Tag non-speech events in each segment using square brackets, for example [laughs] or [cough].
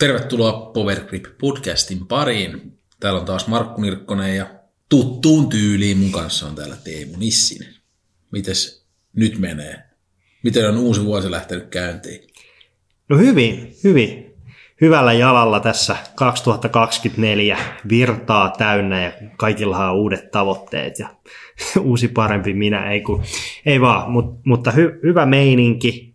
Tervetuloa Power Grip podcastin pariin. Täällä on taas Markku Nirkkonen ja tuttuun tyyliin mun kanssa on täällä Teemu Nissinen. Mites nyt menee? Miten on uusi vuosi lähtenyt käyntiin? No hyvin, hyvin. Hyvällä jalalla tässä 2024 virtaa täynnä ja kaikilla on uudet tavoitteet ja [laughs] uusi parempi minä, ei, kun, ei vaan, mut, mutta hy, hyvä meininki,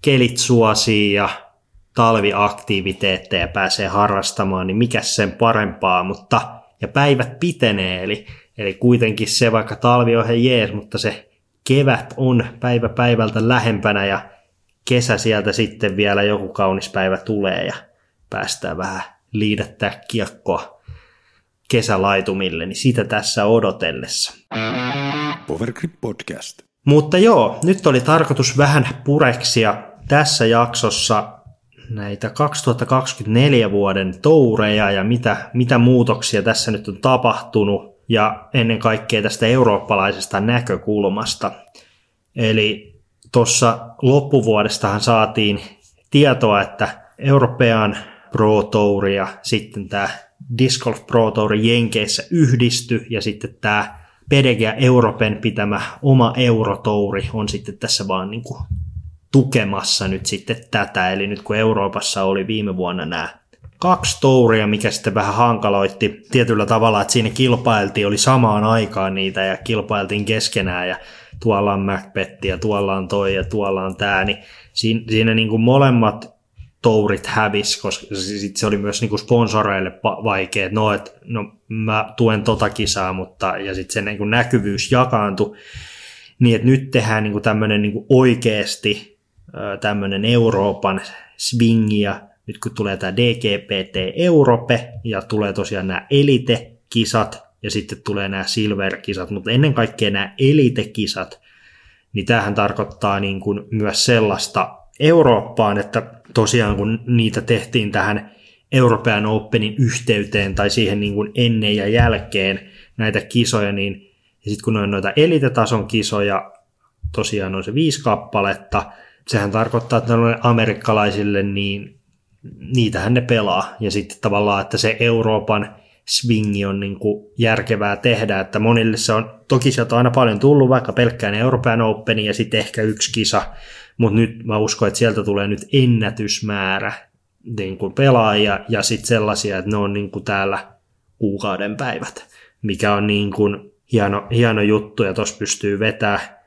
kelit suosii ja talviaktiviteetteja pääsee harrastamaan, niin mikä sen parempaa, mutta ja päivät pitenee, eli, eli kuitenkin se vaikka talvi on he jees, mutta se kevät on päivä päivältä lähempänä ja kesä sieltä sitten vielä joku kaunis päivä tulee ja päästään vähän liidättää kiekkoa kesälaitumille, niin sitä tässä odotellessa. Powergrip Podcast. Mutta joo, nyt oli tarkoitus vähän pureksia tässä jaksossa näitä 2024 vuoden toureja ja mitä, mitä muutoksia tässä nyt on tapahtunut ja ennen kaikkea tästä eurooppalaisesta näkökulmasta. Eli tuossa loppuvuodestahan saatiin tietoa, että European Pro Tour ja sitten tämä Disc Golf Pro Tour Jenkeissä yhdisty ja sitten tämä PDG Europen pitämä oma Eurotouri on sitten tässä vaan niin kuin tukemassa nyt sitten tätä. Eli nyt kun Euroopassa oli viime vuonna nämä kaksi touria, mikä sitten vähän hankaloitti tietyllä tavalla, että siinä kilpailtiin, oli samaan aikaan niitä ja kilpailtiin keskenään ja tuolla on Macbeth ja tuolla on toi ja tuolla on tämä, niin siinä, siinä niin kuin molemmat tourit hävis, koska sit se oli myös niin kuin sponsoreille vaikea, että no, et, no mä tuen tota kisaa, mutta ja sitten se niin kuin näkyvyys jakaantui, niin että nyt tehdään niin kuin tämmöinen niin kuin oikeasti tämmöinen Euroopan swingi ja nyt kun tulee tämä DGPT Europe ja tulee tosiaan nämä Elite-kisat ja sitten tulee nämä Silver-kisat, mutta ennen kaikkea nämä Elite-kisat, niin tämähän tarkoittaa niin kuin myös sellaista Eurooppaan, että tosiaan kun niitä tehtiin tähän European Openin yhteyteen tai siihen niin kuin ennen ja jälkeen näitä kisoja, niin ja sitten kun on noita elitetason kisoja, tosiaan on se viisi kappaletta, sehän tarkoittaa, että noille amerikkalaisille, niin niitähän ne pelaa. Ja sitten tavallaan, että se Euroopan swingi on niin kuin järkevää tehdä, että monille se on, toki sieltä on aina paljon tullut, vaikka pelkkään Euroopan Open ja sitten ehkä yksi kisa, mutta nyt mä uskon, että sieltä tulee nyt ennätysmäärä niin kuin pelaajia ja sitten sellaisia, että ne on niin kuin täällä kuukauden päivät, mikä on niin kuin hieno, hieno juttu ja tuossa pystyy vetämään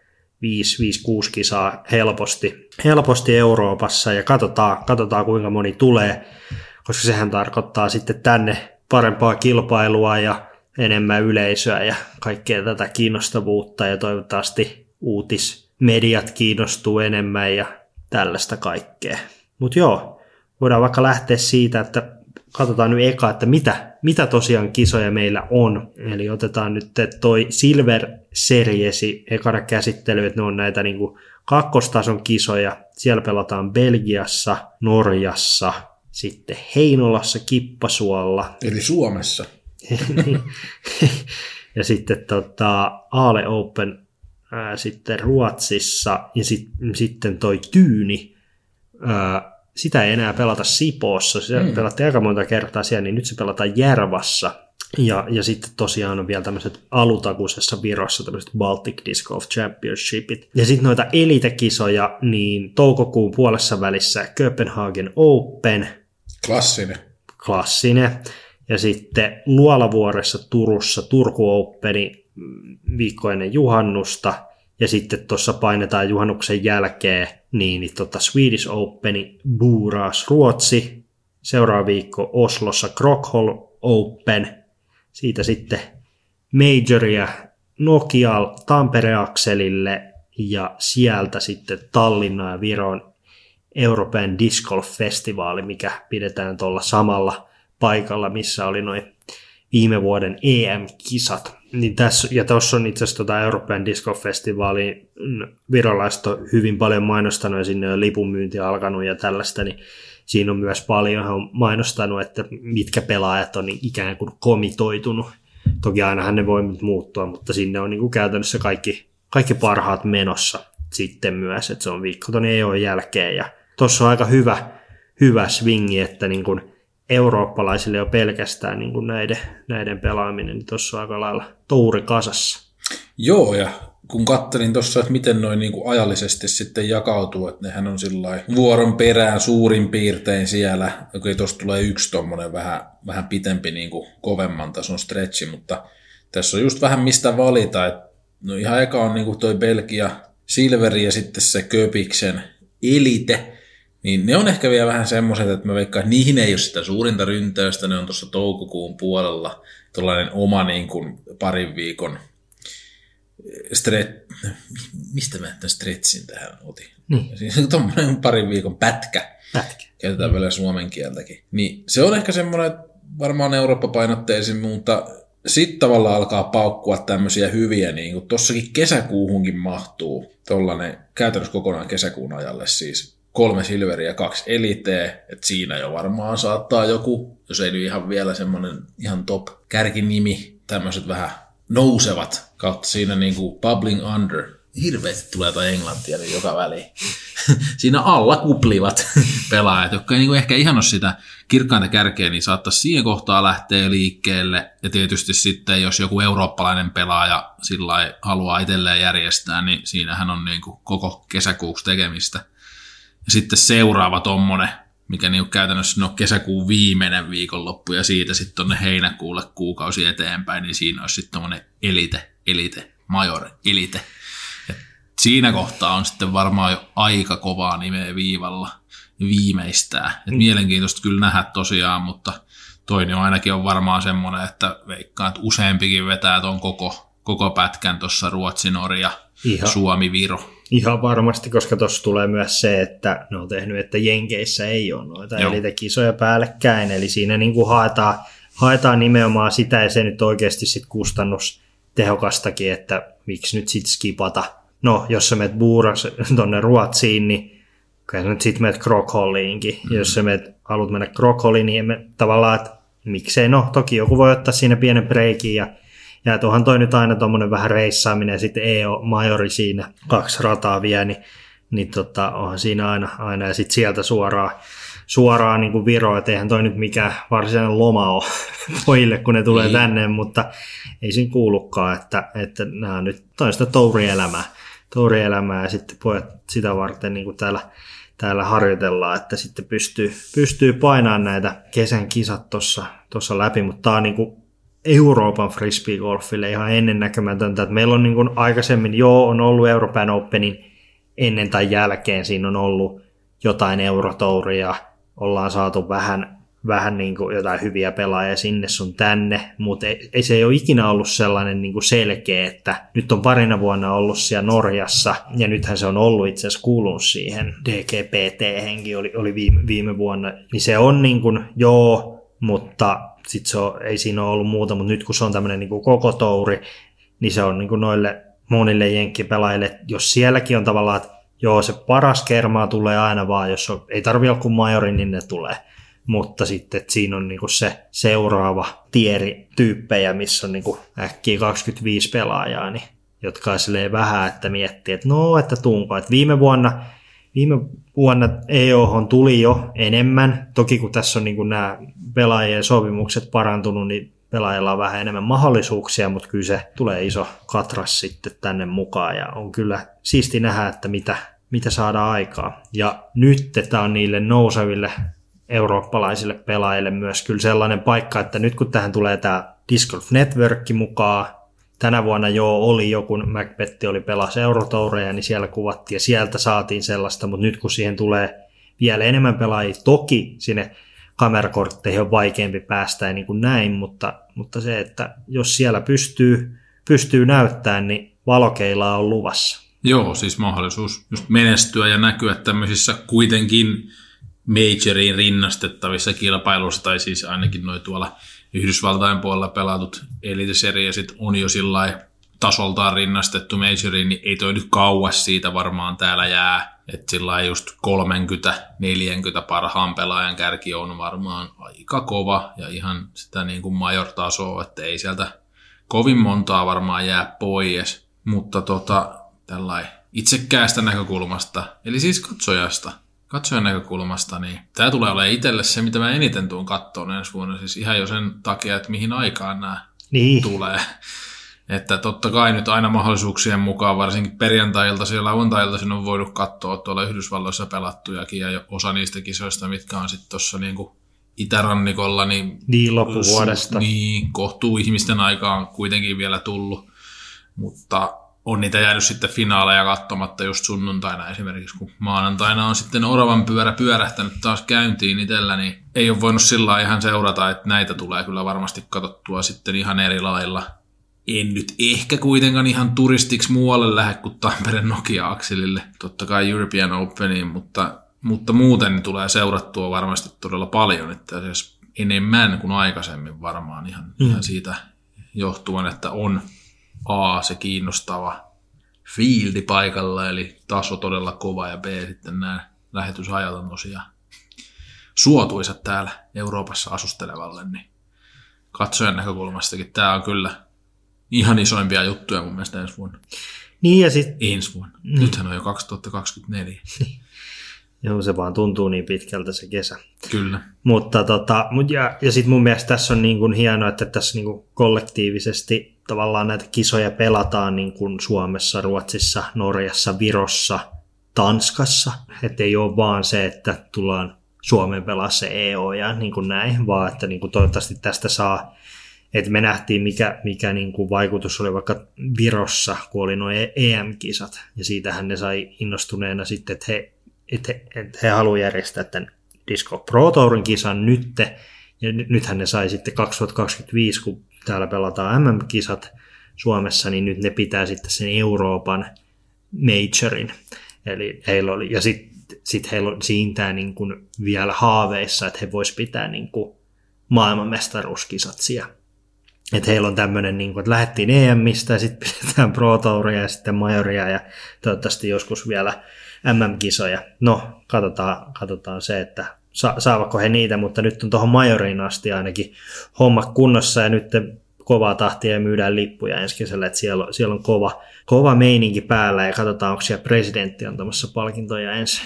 5-6 kisaa helposti, helposti Euroopassa ja katsotaan, katsotaan kuinka moni tulee, koska sehän tarkoittaa sitten tänne parempaa kilpailua ja enemmän yleisöä ja kaikkea tätä kiinnostavuutta ja toivottavasti uutismediat kiinnostuu enemmän ja tällaista kaikkea. Mutta joo, voidaan vaikka lähteä siitä, että katsotaan nyt eka, että mitä, mitä tosiaan kisoja meillä on. Eli otetaan nyt toi Silver Seriesi ekana käsittely, että ne on näitä niin kuin kakkostason kisoja. Siellä pelataan Belgiassa, Norjassa, sitten Heinolassa, Kippasuolla. Eli Suomessa. [laughs] ja sitten tota, Aale Open ää, sitten Ruotsissa ja sit, sitten toi Tyyni ää, sitä ei enää pelata Sipoossa, se mm. pelattiin aika monta kertaa siellä, niin nyt se pelataan Järvassa. Ja, ja sitten tosiaan on vielä tämmöiset alutakuisessa Virossa tämmöiset Baltic Disc Golf Championshipit. Ja sitten noita elitekisoja, niin toukokuun puolessa välissä Copenhagen Open. Klassinen. Klassinen. Ja sitten Luolavuoressa Turussa Turku Openi mm, viikko ennen juhannusta – ja sitten tuossa painetaan juhannuksen jälkeen niin, niin tota Swedish Openi Buras Ruotsi, seuraava viikko Oslossa Krokholm Open, siitä sitten Majoria Nokial Tampere-akselille ja sieltä sitten Tallinna ja Viron European Disc Golf Festivaali, mikä pidetään tuolla samalla paikalla, missä oli noin viime vuoden EM-kisat. Niin tässä, ja tuossa on itse asiassa tota Euroopan Disco Festivaali, virolaiset on hyvin paljon mainostanut ja sinne on lipunmyynti alkanut ja tällaista, niin siinä on myös paljon on mainostanut, että mitkä pelaajat on niin ikään kuin komitoitunut. Toki ainahan ne voi muuttua, mutta sinne on niin kuin käytännössä kaikki, kaikki parhaat menossa sitten myös, että se on viikko tuonne EO jälkeen ja tuossa on aika hyvä, hyvä swingi, että niin kuin eurooppalaisille jo pelkästään niin kuin näiden, näiden pelaaminen, niin tuossa on aika lailla tuuri kasassa. Joo, ja kun kattelin tuossa, että miten noin niin ajallisesti sitten jakautuu, että nehän on vuoron perään suurin piirtein siellä. Okei, tuossa tulee yksi tuommoinen vähän, vähän pitempi niin kuin kovemman tason stretchi, mutta tässä on just vähän mistä valita. Että no ihan eka on niin kuin toi Belgia Silveri ja sitten se Köpiksen Elite, niin ne on ehkä vielä vähän semmoiset, että mä veikkaan, että niihin ei ole sitä suurinta ryntäystä, ne on tuossa toukokuun puolella tuollainen oma niin kuin parin viikon stret... mistä mä tämän stretchin tähän otin? Niin. [laughs] Siis tuommoinen parin viikon pätkä. Pätkä. Käytetään vielä suomen kieltäkin. Niin se on ehkä semmoinen, että varmaan Eurooppa-painotteisin, mutta sitten tavallaan alkaa paukkua tämmöisiä hyviä, niin kuin tossakin kesäkuuhunkin mahtuu tollanen käytännössä kokonaan kesäkuun ajalle siis kolme silveriä kaksi eliteä, että siinä jo varmaan saattaa joku, jos ei nyt ihan vielä semmoinen ihan top kärkinimi, tämmöiset vähän nousevat kautta siinä niin kuin bubbling under. Hirveästi tulee jotain englantia niin joka väliin. [laughs] siinä alla kuplivat [laughs] pelaajat, jotka ei niin ehkä ihan ole sitä kirkkainta kärkeä, niin saattaisi siihen kohtaa lähteä liikkeelle. Ja tietysti sitten, jos joku eurooppalainen pelaaja sillä haluaa itselleen järjestää, niin siinähän on niin kuin koko kesäkuuksi tekemistä. Ja sitten seuraava tommonen, mikä niin käytännössä no kesäkuun viimeinen viikonloppu ja siitä sitten tuonne heinäkuulle kuukausi eteenpäin, niin siinä olisi sitten tommonen elite, elite, major, elite. Et siinä kohtaa on sitten varmaan jo aika kovaa nimeä viivalla viimeistää. Et mielenkiintoista kyllä nähdä tosiaan, mutta toinen on ainakin on varmaan semmoinen, että veikkaan, että useampikin vetää tuon koko, koko pätkän tuossa Ruotsi, Norja, Ihan. Suomi, Viro. Ihan varmasti, koska tuossa tulee myös se, että ne on tehnyt, että Jenkeissä ei ole noita Joo. elitekisoja päällekkäin, eli siinä niin kuin haetaan, haetaan nimenomaan sitä, ja se nyt oikeasti sit kustannus tehokastakin, että miksi nyt sitten skipata. No, jos sä menet buuras tonne Ruotsiin, niin kyllä sä nyt sitten menet Krokholliinkin. Mm-hmm. Jos sä menet, haluat mennä Krokholliin, niin emme, tavallaan, että miksei, no toki joku voi ottaa siinä pienen breikin ja ja tuohan toi nyt aina tuommoinen vähän reissaaminen ja sitten EO-majori siinä, kaksi rataa vie, niin, niin tota, onhan siinä aina, aina. Ja sitten sieltä suoraan, suoraan niin kuin Viro, että eihän toi nyt mikään varsinainen loma ole [laughs] pojille, kun ne tulee Ei. tänne, mutta ei siinä kuulukaan, että, että nämä on nyt toista tourielämää, tourielämää ja sitten pojat sitä varten niin kuin täällä, täällä harjoitellaan, että sitten pystyy, pystyy painamaan näitä kesän kisat tuossa läpi, mutta tämä on niin kuin Euroopan frisbeegolfille ihan ennennäkemätöntä. Että meillä on niin kuin aikaisemmin, joo, on ollut Euroopan Openin ennen tai jälkeen, siinä on ollut jotain eurotouria, ollaan saatu vähän, vähän niin kuin jotain hyviä pelaajia sinne sun tänne, mutta ei, ei se ei ole ikinä ollut sellainen niin kuin selkeä, että nyt on parina vuonna ollut siellä Norjassa, ja nythän se on ollut itse asiassa kuulunut siihen DGPT-henki oli, oli viime, viime vuonna, niin se on niin kuin, joo, mutta sit se on, ei siinä ole ollut muuta, mutta nyt kun se on tämmöinen niin koko touri, niin se on niin kuin noille monille jenkkipelaajille, jos sielläkin on tavallaan, että joo, se paras kermaa tulee aina vaan, jos on, ei tarvi olla kuin majori, niin ne tulee. Mutta sitten, että siinä on niinku se seuraava tieri tyyppejä, missä on niinku äkkiä 25 pelaajaa, niin, jotka on silleen vähän, että miettii, että no, että tuunko. Että viime vuonna, viime vuonna EOH tuli jo enemmän. Toki kun tässä on niinku nämä pelaajien sopimukset parantunut, niin pelaajilla on vähän enemmän mahdollisuuksia, mutta kyllä se tulee iso katras sitten tänne mukaan ja on kyllä siisti nähdä, että mitä, mitä saadaan aikaa. Ja nyt tämä on niille nouseville eurooppalaisille pelaajille myös kyllä sellainen paikka, että nyt kun tähän tulee tämä Disc Golf Network mukaan, tänä vuonna jo oli joku, Macbeth oli pelas Eurotoureja, niin siellä kuvattiin ja sieltä saatiin sellaista, mutta nyt kun siihen tulee vielä enemmän pelaajia, toki sinne kamerakortteihin on vaikeampi päästä ja niin kuin näin, mutta, mutta se, että jos siellä pystyy, pystyy näyttämään, niin valokeilaa on luvassa. Joo, siis mahdollisuus just menestyä ja näkyä tämmöisissä kuitenkin majoriin rinnastettavissa kilpailuissa, tai siis ainakin noin tuolla Yhdysvaltain puolella pelatut elite-seriasit on jo sillä tasoltaan rinnastettu majoriin, niin ei toi nyt kauas siitä varmaan täällä jää. Että sillä just 30-40 parhaan pelaajan kärki on varmaan aika kova ja ihan sitä niin kuin major-tasoa, että ei sieltä kovin montaa varmaan jää pois. Mutta tota, tällainen itsekäästä näkökulmasta, eli siis katsojasta, katsojan näkökulmasta, niin tämä tulee olemaan itselle se, mitä mä eniten tuun kattoon ensi vuonna. Siis ihan jo sen takia, että mihin aikaan nämä Niin, tulee. Että totta kai nyt aina mahdollisuuksien mukaan, varsinkin perjantailta ja lauantailta sen on voinut katsoa tuolla Yhdysvalloissa pelattujakin ja osa niistä kisoista, mitkä on sitten tuossa niinku itärannikolla, niin, niin loppuvuodesta. niin kohtuu ihmisten aikaan kuitenkin vielä tullut, mutta on niitä jäänyt sitten finaaleja katsomatta just sunnuntaina esimerkiksi, kun maanantaina on sitten oravan pyörä pyörähtänyt taas käyntiin itsellä, niin ei ole voinut sillä ihan seurata, että näitä tulee kyllä varmasti katsottua sitten ihan eri lailla. En nyt ehkä kuitenkaan ihan turistiksi muualle lähde kuin Tampereen Nokia-akselille, totta kai European Openiin, mutta, mutta muuten niin tulee seurattua varmasti todella paljon, että enemmän kuin aikaisemmin varmaan ihan, mm. ihan siitä johtuen, että on A, se kiinnostava fieldi paikalla, eli taso todella kova, ja B, sitten nämä lähetysajat on tosiaan suotuisat täällä Euroopassa asustelevalle, niin katsojan näkökulmastakin tämä on kyllä ihan isoimpia juttuja mun mielestä ensi vuonna. Niin ja sitten, Ensi vuonna. Mm. Nythän on jo 2024. joo, se vaan tuntuu niin pitkältä se kesä. Kyllä. Mutta tota, ja, ja sitten mun mielestä tässä on niin kuin hienoa, että tässä niin kuin kollektiivisesti tavallaan näitä kisoja pelataan niin kuin Suomessa, Ruotsissa, Norjassa, Virossa, Tanskassa. Että ei ole vaan se, että tullaan Suomen pelaa se EO ja niin kuin näin, vaan että niin kuin toivottavasti tästä saa, että me nähtiin mikä, mikä niin kuin vaikutus oli vaikka Virossa, kun oli nuo EM-kisat, ja siitähän ne sai innostuneena sitten, että he, että he, että he haluavat järjestää tämän Disco Pro Tourin kisan nytte, ja ny- nythän ne sai sitten 2025, kun täällä pelataan MM-kisat Suomessa, niin nyt ne pitää sitten sen Euroopan majorin. Eli heillä oli, ja sitten sit heillä on siintää niin kuin vielä haaveissa, että he vois pitää niin kuin maailmanmestaruuskisat siellä. Että heillä on tämmöinen, niin kuin, että lähdettiin EMistä ja sitten [laughs] pidetään Pro Touria ja sitten Majoria ja toivottavasti joskus vielä MM-kisoja. No, katsotaan, katsotaan se, että sa- saavatko he niitä, mutta nyt on tuohon Majoriin asti ainakin homma kunnossa ja nyt kovaa tahtia ja myydään lippuja ensi kesällä, että siellä on, siellä on kova, kova meininki päällä ja katsotaan, onko siellä presidentti antamassa palkintoja ensi,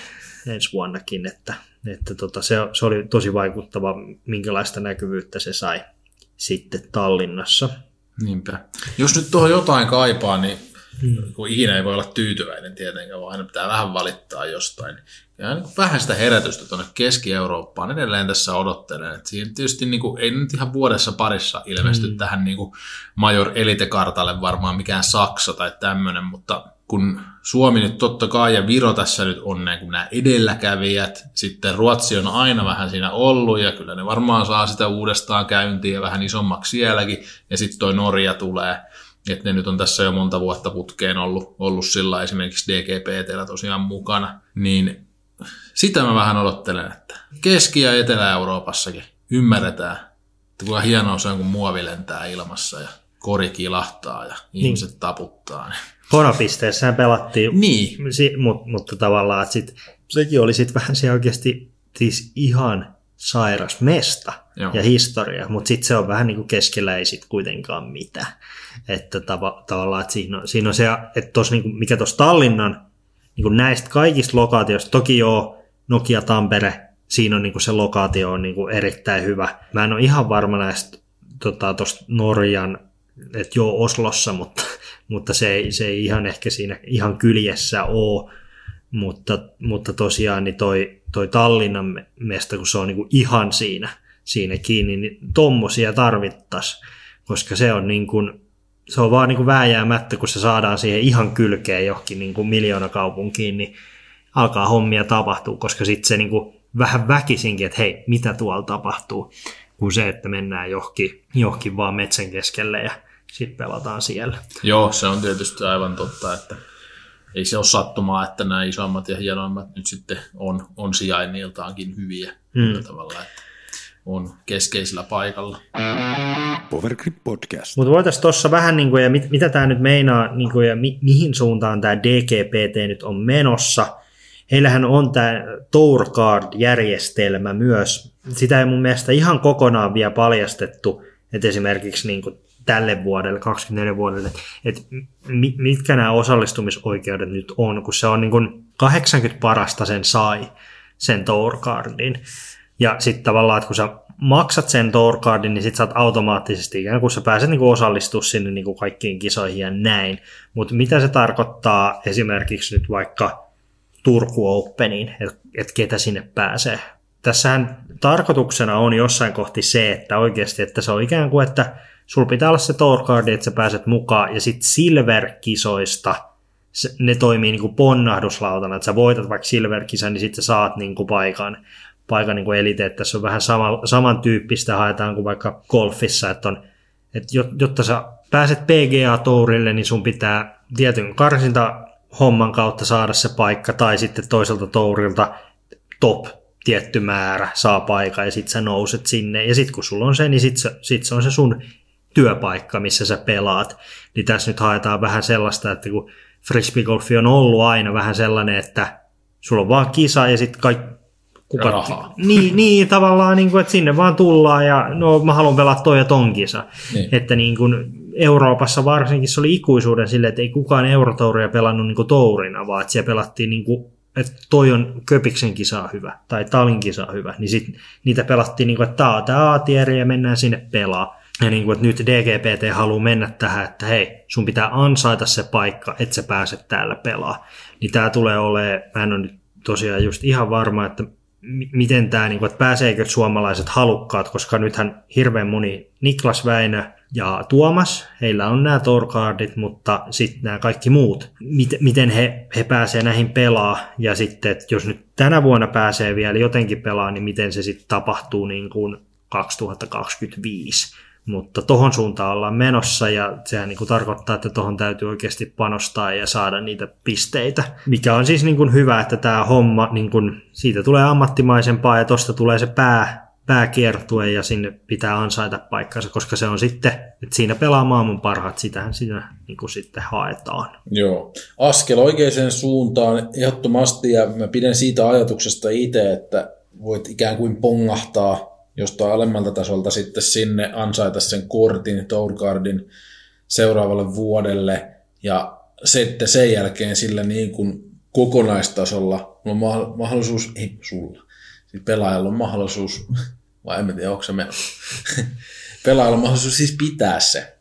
ensi vuonnakin, että, että tota, se, se oli tosi vaikuttava, minkälaista näkyvyyttä se sai sitten Tallinnassa. Niinpä. Jos nyt tuohon jotain kaipaa, niin mm. kun ikinä ei voi olla tyytyväinen tietenkään, vaan aina pitää vähän valittaa jostain. Ja niin vähän sitä herätystä tuonne Keski-Eurooppaan edelleen tässä odottelen. Että siinä tietysti niin kuin, ei nyt ihan vuodessa parissa ilmesty mm. tähän niin kuin Major Elite-kartalle varmaan mikään Saksa tai tämmöinen, mutta kun Suomi nyt totta kai ja Viro tässä nyt on niin kuin nämä edelläkävijät, sitten Ruotsi on aina vähän siinä ollut ja kyllä ne varmaan saa sitä uudestaan käyntiin ja vähän isommaksi sielläkin ja sitten toi Norja tulee, että ne nyt on tässä jo monta vuotta putkeen ollut, ollut sillä esimerkiksi DGPTllä tosiaan mukana, niin sitä mä vähän odottelen, että Keski- ja Etelä-Euroopassakin ymmärretään, että kuinka hienoa se on, kun muovi lentää ilmassa ja kori kilahtaa ja ihmiset niin. taputtaa. Niin. Konapisteessähän pelattiin, Niin, si, mutta, mutta tavallaan sit, sekin oli sitten vähän se oikeasti siis ihan sairas mesta Joo. ja historia, mutta sitten se on vähän niin kuin keskellä ei sitten kuitenkaan mitään. Että tava, tavallaan, että siinä on, siinä on se, että tos, niin kuin, mikä tuossa Tallinnan niin kuin näistä kaikista lokaatioista, toki joo, Nokia Tampere, siinä on niin kuin se lokaatio on niin kuin erittäin hyvä. Mä en ole ihan varma näistä tota, tosta Norjan, että joo Oslossa, mutta, [laughs] mutta se, ei, se ei ihan ehkä siinä ihan kyljessä ole. Mutta, mutta tosiaan niin toi, toi Tallinnan me- mesta, kun se on niin ihan siinä, siinä kiinni, niin tommosia tarvittaisiin, koska se on niin kuin, se on vaan niin kuin vääjäämättä, kun se saadaan siihen ihan kylkeen johonkin niin kuin miljoonakaupunkiin, niin alkaa hommia tapahtuu, koska sitten se niin kuin vähän väkisinkin, että hei, mitä tuolla tapahtuu, kuin se, että mennään johonkin, johonkin vaan metsän keskelle ja sitten pelataan siellä. joo, se on tietysti aivan totta, että ei se ole sattumaa, että nämä isommat ja hienoimmat nyt sitten on, on sijainniltaankin hyviä mm. tavalla, että on keskeisellä paikalla. Powergrip Podcast. Mutta voitaisiin tuossa vähän, niin kuin, ja mit, mitä tämä nyt meinaa, niin kuin, ja mi, mihin suuntaan tämä DGPT nyt on menossa. Heillähän on tämä Tour Card-järjestelmä myös. Sitä ei mun mielestä ihan kokonaan vielä paljastettu, että esimerkiksi niin kuin tälle vuodelle, 24 vuodelle, että mi, mitkä nämä osallistumisoikeudet nyt on, kun se on niin kuin 80 parasta sen sai, sen Tourcardin. Ja sitten tavallaan, että kun sä maksat sen Tourcardin, niin sit sä oot automaattisesti ikään kuin sä pääset niin osallistumaan sinne niin kuin kaikkiin kisoihin ja näin. Mutta mitä se tarkoittaa esimerkiksi nyt vaikka Turku Openiin, että et ketä sinne pääsee? Tässähän tarkoituksena on jossain kohti se, että oikeasti, että se on ikään kuin, että sulla pitää olla se Tourcardi, että sä pääset mukaan, ja sitten Silver-kisoista ne toimii niin kuin ponnahduslautana, että sä voitat vaikka Silver-kisan, niin sitten sä saat niin kuin paikan paikan niin elite, että tässä on vähän sama, samantyyppistä haetaan kuin vaikka golfissa, että, on, että jotta sä pääset PGA-tourille, niin sun pitää tietyn karsinta homman kautta saada se paikka, tai sitten toiselta tourilta top tietty määrä saa paikan, ja sitten sä nouset sinne, ja sitten kun sulla on se, niin sitten sit se on se sun työpaikka, missä sä pelaat. Niin tässä nyt haetaan vähän sellaista, että kun frisbeegolfi on ollut aina vähän sellainen, että sulla on vaan kisa ja sitten kaikki kuka, rahaa. Niin, niin tavallaan, niin kuin, että sinne vaan tullaan ja no mä haluan pelata toi ja ton kisa. Niin. Että niin kuin, Euroopassa varsinkin se oli ikuisuuden sille, että ei kukaan eurotouria pelannut niin kuin tourina, vaan että siellä pelattiin niin kuin, että toi on Köpiksen kisa hyvä tai Talin kisa hyvä, niin sit niitä pelattiin niin kuin, että tämä on tämä A-tieri ja mennään sinne pelaa. Ja niin kuin, että nyt DGPT haluaa mennä tähän, että hei, sun pitää ansaita se paikka, että sä pääset täällä pelaa. Niin tämä tulee olemaan, mä en ole nyt tosiaan just ihan varma, että miten tämä, niin kuin, että pääseekö suomalaiset halukkaat, koska nythän hirveän moni Niklas Väinö ja Tuomas, heillä on nämä Torcardit, mutta sitten nämä kaikki muut, miten he, he pääsee näihin pelaa ja sitten, että jos nyt tänä vuonna pääsee vielä jotenkin pelaa, niin miten se sitten tapahtuu niin kuin 2025 mutta tohon suuntaan ollaan menossa ja sehän niin kuin tarkoittaa, että tohon täytyy oikeasti panostaa ja saada niitä pisteitä. Mikä on siis niin kuin hyvä, että tämä homma, niin kuin, siitä tulee ammattimaisempaa ja tosta tulee se pää, pääkiertue ja sinne pitää ansaita paikkansa, koska se on sitten, että siinä pelaa maailman parhaat, sitähän siinä niin kuin sitten haetaan. Joo, askel oikeaan suuntaan ehdottomasti ja mä pidän siitä ajatuksesta itse, että voit ikään kuin pongahtaa jostain alemmalta tasolta sitten sinne ansaita sen kortin, Tourcardin seuraavalle vuodelle ja sitten sen jälkeen sillä niin kuin kokonaistasolla on mahdollisuus, ei sulla, siis pelaajalla on mahdollisuus, [laughs] vai en tiedä, onko se [laughs] pelaajalla on mahdollisuus siis pitää se,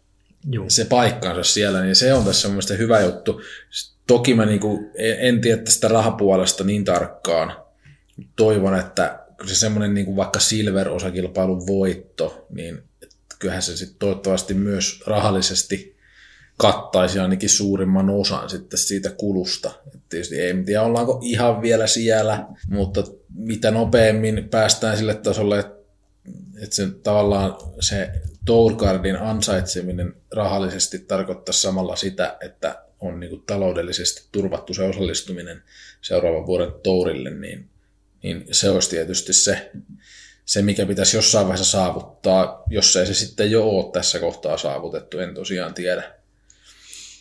Joo. se paikkansa siellä, niin se on tässä mun hyvä juttu. Toki mä niinku en tiedä tästä rahapuolesta niin tarkkaan. Toivon, että se semmoinen niin kuin vaikka Silver-osakilpailun voitto, niin kyllähän se sitten toivottavasti myös rahallisesti kattaisi ainakin suurimman osan sitten siitä kulusta. Et tietysti ei tiedä, ollaanko ihan vielä siellä, mutta mitä nopeammin päästään sille tasolle, että se tavallaan se Tourcardin ansaitseminen rahallisesti tarkoittaa samalla sitä, että on niin taloudellisesti turvattu se osallistuminen seuraavan vuoden Tourille, niin niin se olisi tietysti se, se, mikä pitäisi jossain vaiheessa saavuttaa, jos ei se sitten jo ole tässä kohtaa saavutettu, en tosiaan tiedä.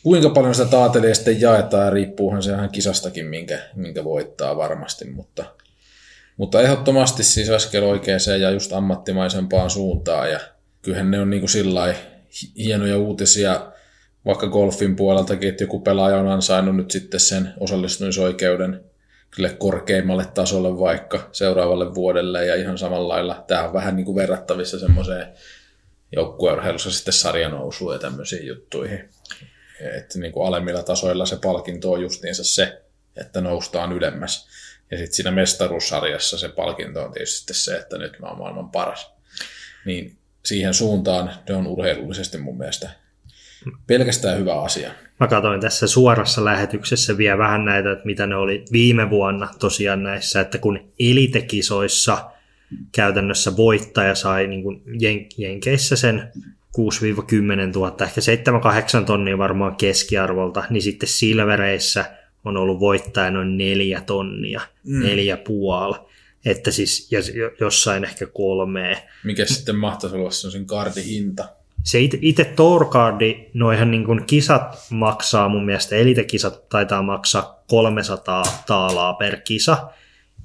Kuinka paljon sitä taatelia sitten jaetaan, riippuuhan se ihan kisastakin, minkä, minkä voittaa varmasti, mutta, mutta ehdottomasti siis askel oikeaan ja just ammattimaisempaan suuntaan, ja kyllähän ne on niin kuin sillä hienoja uutisia, vaikka golfin puoleltakin, että joku pelaaja on ansainnut nyt sitten sen osallistumisoikeuden kyllä korkeimmalle tasolle vaikka seuraavalle vuodelle ja ihan samalla lailla. Tämä on vähän niin kuin verrattavissa semmoiseen joukkueurheilussa sitten sarjanousuun ja tämmöisiin juttuihin. Että niin kuin alemmilla tasoilla se palkinto on justiinsa se, että noustaan ylemmäs. Ja sitten siinä mestaruussarjassa se palkinto on tietysti se, että nyt mä oon maailman paras. Niin siihen suuntaan ne on urheilullisesti mun mielestä pelkästään hyvä asia. Mä katsoin tässä suorassa lähetyksessä vielä vähän näitä, että mitä ne oli viime vuonna tosiaan näissä, että kun elitekisoissa käytännössä voittaja sai niin kuin jen- Jenkeissä sen 6-10 000, ehkä 7-8 tonnia varmaan keskiarvolta, niin sitten Silvereissä on ollut voittaja noin 4 tonnia, mm. neljä puoli. Että siis ja jossain ehkä kolmea. Mikä sitten mahtaisi olla sen kaardin hinta? Se itse Tourcardi, noihan niin kuin kisat maksaa mun mielestä, elite-kisat taitaa maksaa 300 taalaa per kisa,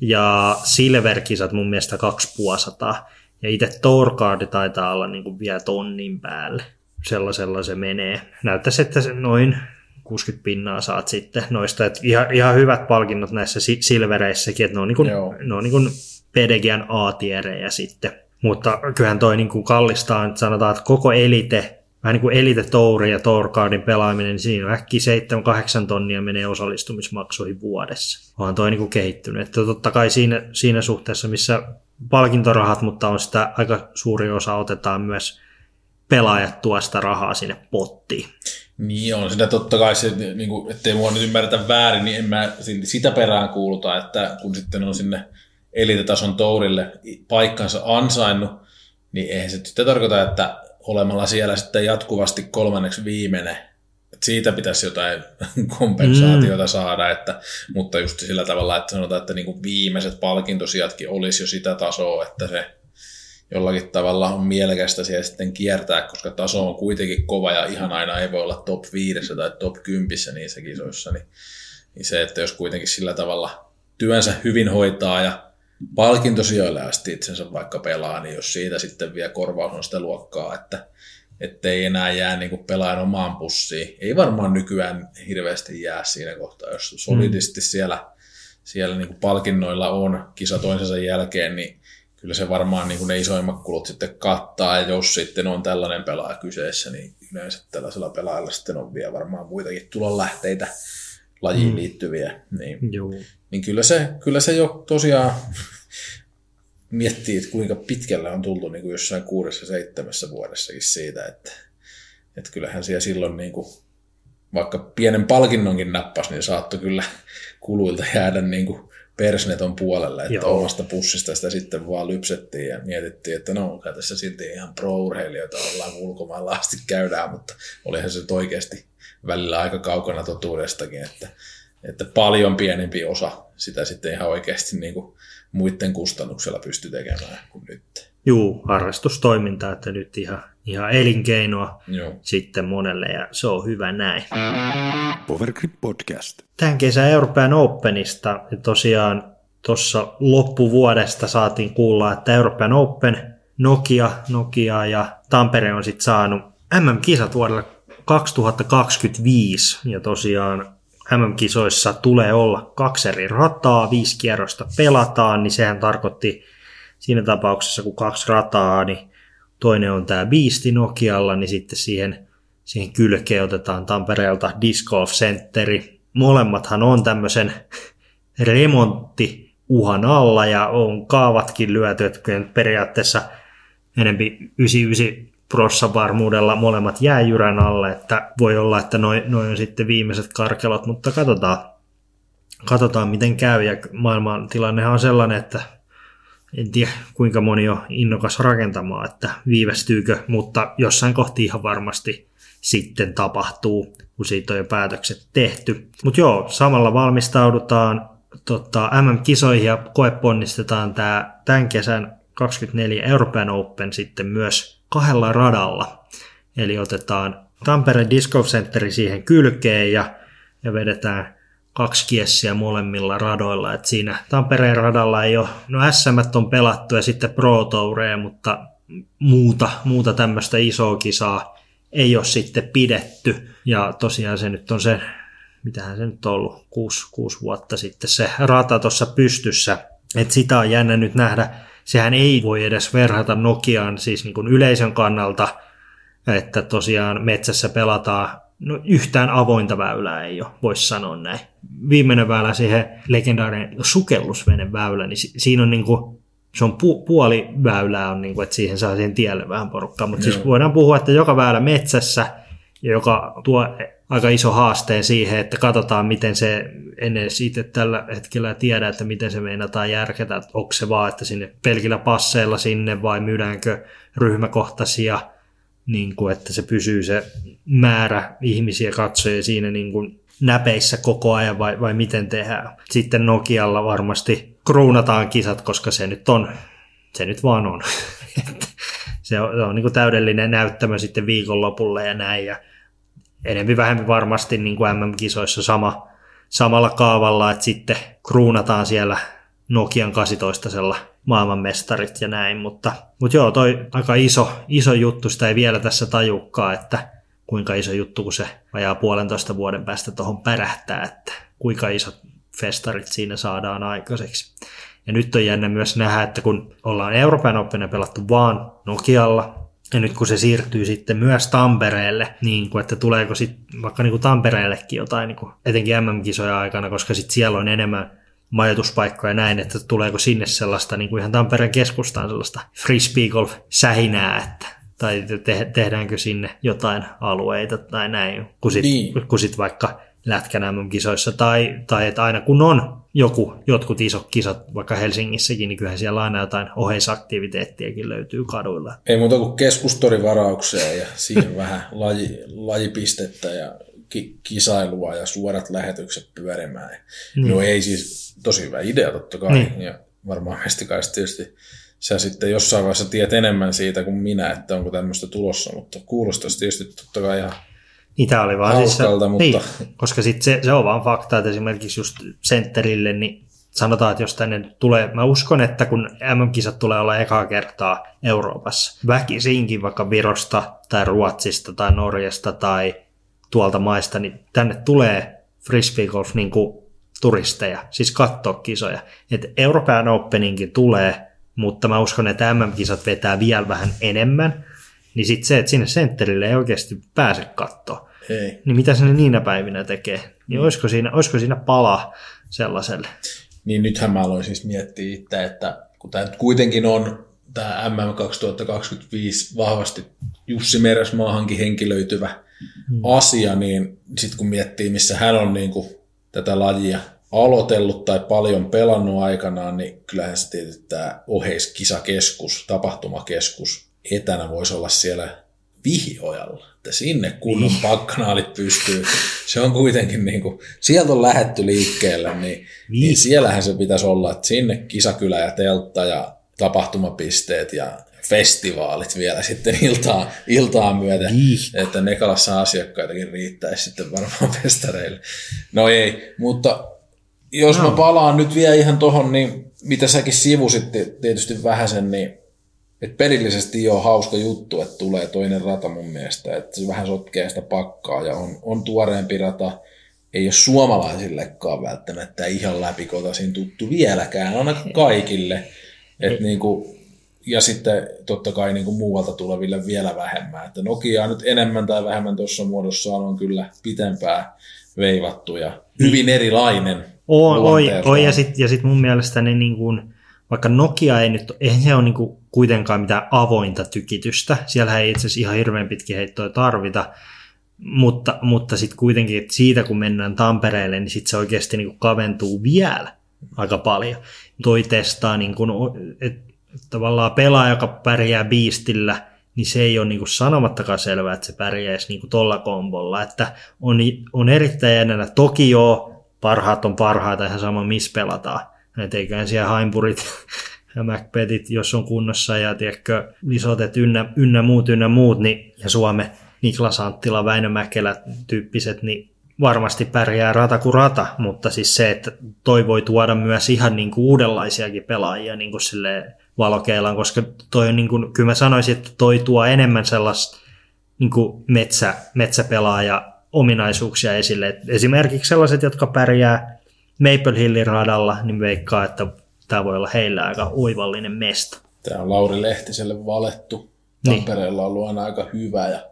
ja Silver-kisat mun mielestä 250. Ja itse Tourcardi taitaa olla niin kuin vielä tonnin päälle. Sellaisella se menee. Näyttäisi, että se noin 60 pinnaa saat sitten noista. Et ihan, ihan hyvät palkinnot näissä si- silvereissäkin, että ne on, niin kuin, Joo. ne on niin kuin PDGn A-tierejä sitten. Mutta kyllähän toi niin kuin kallistaa, että sanotaan, että koko elite, vähän niin kuin elite touri ja tourcardin pelaaminen, niin siinä äkkiä 7-8 tonnia menee osallistumismaksuihin vuodessa. Onhan toi niin kuin kehittynyt. Että totta kai siinä, siinä suhteessa, missä palkintorahat, mutta on sitä aika suuri osa otetaan myös pelaajat tuo sitä rahaa sinne pottiin. Niin on sitä totta kai se, niin kuin, ettei mua nyt ymmärretä väärin, niin en mä sitä perään kuuluta, että kun sitten on sinne elitetason tourille paikkansa ansainnut, niin eihän se sitten tarkoita, että olemalla siellä sitten jatkuvasti kolmanneksi viimeinen, että siitä pitäisi jotain [laughs] kompensaatiota mm. saada, että, mutta just sillä tavalla, että sanotaan, että niin kuin viimeiset palkintosijatkin olisi jo sitä tasoa, että se jollakin tavalla on mielekästä siellä sitten kiertää, koska taso on kuitenkin kova ja ihan aina ei voi olla top 5 tai top 10 niissä kisoissa, niin, niin se, että jos kuitenkin sillä tavalla työnsä hyvin hoitaa ja palkintosijoille asti itsensä vaikka pelaa, niin jos siitä sitten vie korvaus on sitä luokkaa, että ettei enää jää niin kuin pelaajan omaan pussiin. Ei varmaan nykyään hirveästi jää siinä kohtaa, jos solidisti siellä, siellä niin kuin palkinnoilla on kisa toisensa jälkeen, niin kyllä se varmaan niin kuin ne isoimmat kulut sitten kattaa, ja jos sitten on tällainen pelaaja kyseessä, niin yleensä tällaisella pelaajalla sitten on vielä varmaan muitakin tulonlähteitä lajiin mm. liittyviä, niin, Joo. Niin kyllä, se, kyllä se jo tosiaan [laughs] miettii, että kuinka pitkälle on tultu niin kuin jossain kuudessa seitsemässä vuodessakin siitä, että, että kyllähän siellä silloin niin kuin, vaikka pienen palkinnonkin nappas, niin saattoi kyllä [laughs] kuluilta jäädä niin kuin persneton puolelle, että Joo. omasta pussista sitä sitten vaan lypsettiin ja mietittiin, että no kai tässä silti ihan pro-urheilijoita ollaan ulkomailla asti käydään, mutta olihan se nyt oikeasti välillä aika kaukana totuudestakin, että, että paljon pienempi osa sitä sitten ihan oikeasti niin kuin muiden kustannuksella pysty tekemään kuin nyt. Juu, harrastustoiminta, että nyt ihan, ihan elinkeinoa Joo. sitten monelle ja se on hyvä näin. Powergrip Podcast. Tämän kesän Euroopan Openista ja tosiaan tuossa loppuvuodesta saatiin kuulla, että Euroopan Open, Nokia, Nokia ja Tampere on sitten saanut MM-kisat vuodelle 2025 ja tosiaan MM-kisoissa tulee olla kaksi eri rataa, viisi kierrosta pelataan, niin sehän tarkoitti siinä tapauksessa, kun kaksi rataa, niin toinen on tämä Beasti Nokialla, niin sitten siihen, siihen kylkeen otetaan Tampereelta Disc Golf Centeri. Molemmathan on tämmöisen remontti uhan alla ja on kaavatkin lyöty, että periaatteessa enempi 99 prossa varmuudella molemmat jää jyrän alle, että voi olla, että noin noi on sitten viimeiset karkelot, mutta katsotaan, katsotaan miten käy ja maailman tilannehan on sellainen, että en tiedä kuinka moni on innokas rakentamaan, että viivästyykö, mutta jossain kohti ihan varmasti sitten tapahtuu, kun siitä on jo päätökset tehty. Mutta joo, samalla valmistaudutaan tota, MM-kisoihin ja koeponnistetaan tämä tämän kesän 24 European Open sitten myös kahdella radalla. Eli otetaan Tampereen Disc Golf Centeri siihen kylkeen ja, ja vedetään kaksi kiessiä molemmilla radoilla. Et siinä Tampereen radalla ei ole, no SM on pelattu ja sitten Pro Toureja, mutta muuta, muuta tämmöistä isoa kisaa ei ole sitten pidetty. Ja tosiaan se nyt on se, mitähän se nyt on ollut, kuusi, kuusi vuotta sitten se rata tuossa pystyssä. Et sitä on jännä nyt nähdä. Sehän ei voi edes verrata Nokiaan siis niin kuin yleisön kannalta, että tosiaan metsässä pelataan No yhtään avointa väylää ei ole, voisi sanoa näin. Viimeinen väylä siihen legendaarinen sukellusvenen väylä, niin si- siinä on niin kuin, se on pu- puoli väylää, on niin kuin, että siihen saa siihen tielle vähän porukkaa. Mutta siis voidaan puhua, että joka väylä metsässä, joka tuo aika iso haasteen siihen, että katsotaan, miten se ennen siitä tällä hetkellä tiedä, että miten se meinataan järketä. Että onko se vaan, että sinne pelkillä passeilla sinne vai myydäänkö ryhmäkohtaisia niin kuin, että se pysyy se määrä ihmisiä katsojia siinä niin kuin näpeissä koko ajan vai, vai miten tehdään. Sitten Nokialla varmasti kruunataan kisat, koska se nyt on, se nyt vaan on. [laughs] se on, se on niin kuin täydellinen näyttämö sitten viikonlopulle ja näin ja enemmän vähemmän varmasti niin kuin MM-kisoissa sama, samalla kaavalla, että sitten kruunataan siellä Nokian 12 maailmanmestarit ja näin, mutta, mutta joo, toi aika iso, iso juttu, sitä ei vielä tässä tajukkaa, että kuinka iso juttu, kun se vajaa puolentoista vuoden päästä tuohon pärähtää, että kuinka isot festarit siinä saadaan aikaiseksi. Ja nyt on jännä myös nähdä, että kun ollaan Euroopan Open pelattu vaan Nokialla, ja nyt kun se siirtyy sitten myös Tampereelle, niin kuin, että tuleeko sitten vaikka niin kuin Tampereellekin jotain, niin kuin, etenkin MM-kisoja aikana, koska sitten siellä on enemmän majoituspaikkoja näin, että tuleeko sinne sellaista niin kuin ihan Tampereen keskustaan sellaista frisbee golf sähinää, että tai te- tehdäänkö sinne jotain alueita tai näin, kun sitten Niin. kun sit vaikka lätkän MM-kisoissa, tai, tai että aina kun on joku, jotkut isot kisat, vaikka Helsingissäkin, niin kyllähän siellä aina jotain oheisaktiviteettiakin löytyy kaduilla. Ei muuta kuin keskustorivaraukseen ja siihen [laughs] vähän laji, lajipistettä ja ki, kisailua ja suorat lähetykset pyörimään. Niin. No ei siis, tosi hyvä idea totta kai. Niin. Ja varmaan Mestikaista tietysti sä sitten jossain vaiheessa tiedät enemmän siitä kuin minä, että onko tämmöistä tulossa, mutta kuulostaisi tietysti totta kai ihan Niin tämä oli vaan siis mutta- niin, koska sit se, se on vaan fakta, että esimerkiksi just sentterille, niin sanotaan, että jos tänne tulee, mä uskon, että kun MM-kisat tulee olla ekaa kertaa Euroopassa, väkisinkin vaikka Virosta tai Ruotsista tai Norjasta tai tuolta maista, niin tänne tulee frisbee golf niin kuin turisteja, siis katsoa kisoja. Et Euroopan Openinkin tulee, mutta mä uskon, että MM-kisat vetää vielä vähän enemmän, niin sitten se, että sinne sentterille ei oikeasti pääse katsoa ei. niin mitä se niinä päivinä tekee? Niin olisiko siinä, olisiko siinä pala sellaiselle? Niin nythän mä aloin siis miettiä itse, että kun tämä nyt kuitenkin on tämä MM 2025 vahvasti Jussi Meresmaahankin henkilöityvä hmm. asia, niin sitten kun miettii, missä hän on niin kuin tätä lajia aloitellut tai paljon pelannut aikanaan, niin kyllähän se tietysti tämä oheiskisakeskus, tapahtumakeskus etänä voisi olla siellä Vihojalla, että sinne kunnon pakkanaalit pystyy. Se on kuitenkin niin kuin, sieltä on lähetty liikkeelle, niin, niin siellähän se pitäisi olla, että sinne kisakylä ja teltta ja tapahtumapisteet ja festivaalit vielä sitten iltaa, iltaa myöten, Vihko. että Nekalassa asiakkaitakin riittäisi sitten varmaan [laughs] festareille. No ei, mutta jos no. mä palaan nyt vielä ihan tohon, niin mitä säkin sivusit tietysti vähän sen, niin et pelillisesti on hauska juttu, että tulee toinen rata mun mielestä, että se vähän sotkee sitä pakkaa ja on, on tuoreempi rata. Ei ole suomalaisillekaan välttämättä ihan läpikotaisin tuttu vieläkään, ainakaan [laughs] kaikille. Et niinku, ja sitten totta kai niinku muualta tuleville vielä vähemmän. Että Nokia nyt enemmän tai vähemmän tuossa muodossaan on kyllä pitempään veivattu ja hyvin erilainen. Oi, luonteeltaan. oi, ja sitten ja sit mun mielestä ne niin kuin, vaikka Nokia ei nyt, eihän se ole niin kuin kuitenkaan mitään avointa tykitystä, siellä ei itse asiassa ihan hirveän pitkiä heittoja tarvita, mutta, mutta sitten kuitenkin, että siitä kun mennään Tampereelle, niin sitten se oikeasti niin kuin kaventuu vielä aika paljon. Toi testaa, niin kuin, että tavallaan pelaaja, joka pärjää biistillä, niin se ei ole niin kuin sanomattakaan selvää, että se pärjäisi niin kuin tolla kombolla. Että on, on erittäin jännänä. Toki joo, parhaat on parhaita, ihan sama missä pelataan. Et eiköhän siellä haimpurit [laughs] ja Macbethit, jos on kunnossa ja tiedätkö, lisotet ynnä, ynnä muut ynnä muut, niin, ja Suome, Niklas Anttila, Väinö Mäkelä tyyppiset, niin varmasti pärjää rata kuin rata, mutta siis se, että toi voi tuoda myös ihan niin kuin uudenlaisiakin pelaajia niin kuin silleen valokeilaan, koska toi on niin kuin, kyllä mä sanoisin, että toi tuo enemmän sellaista niin kuin metsä, metsäpelaaja ominaisuuksia esille. Et esimerkiksi sellaiset, jotka pärjää Maple Hillin radalla, niin veikkaa, että tämä voi olla heillä aika oivallinen mesta. Tämä on Lauri Lehtiselle valettu. Niin. Tampereella on ollut aina aika hyvä ja,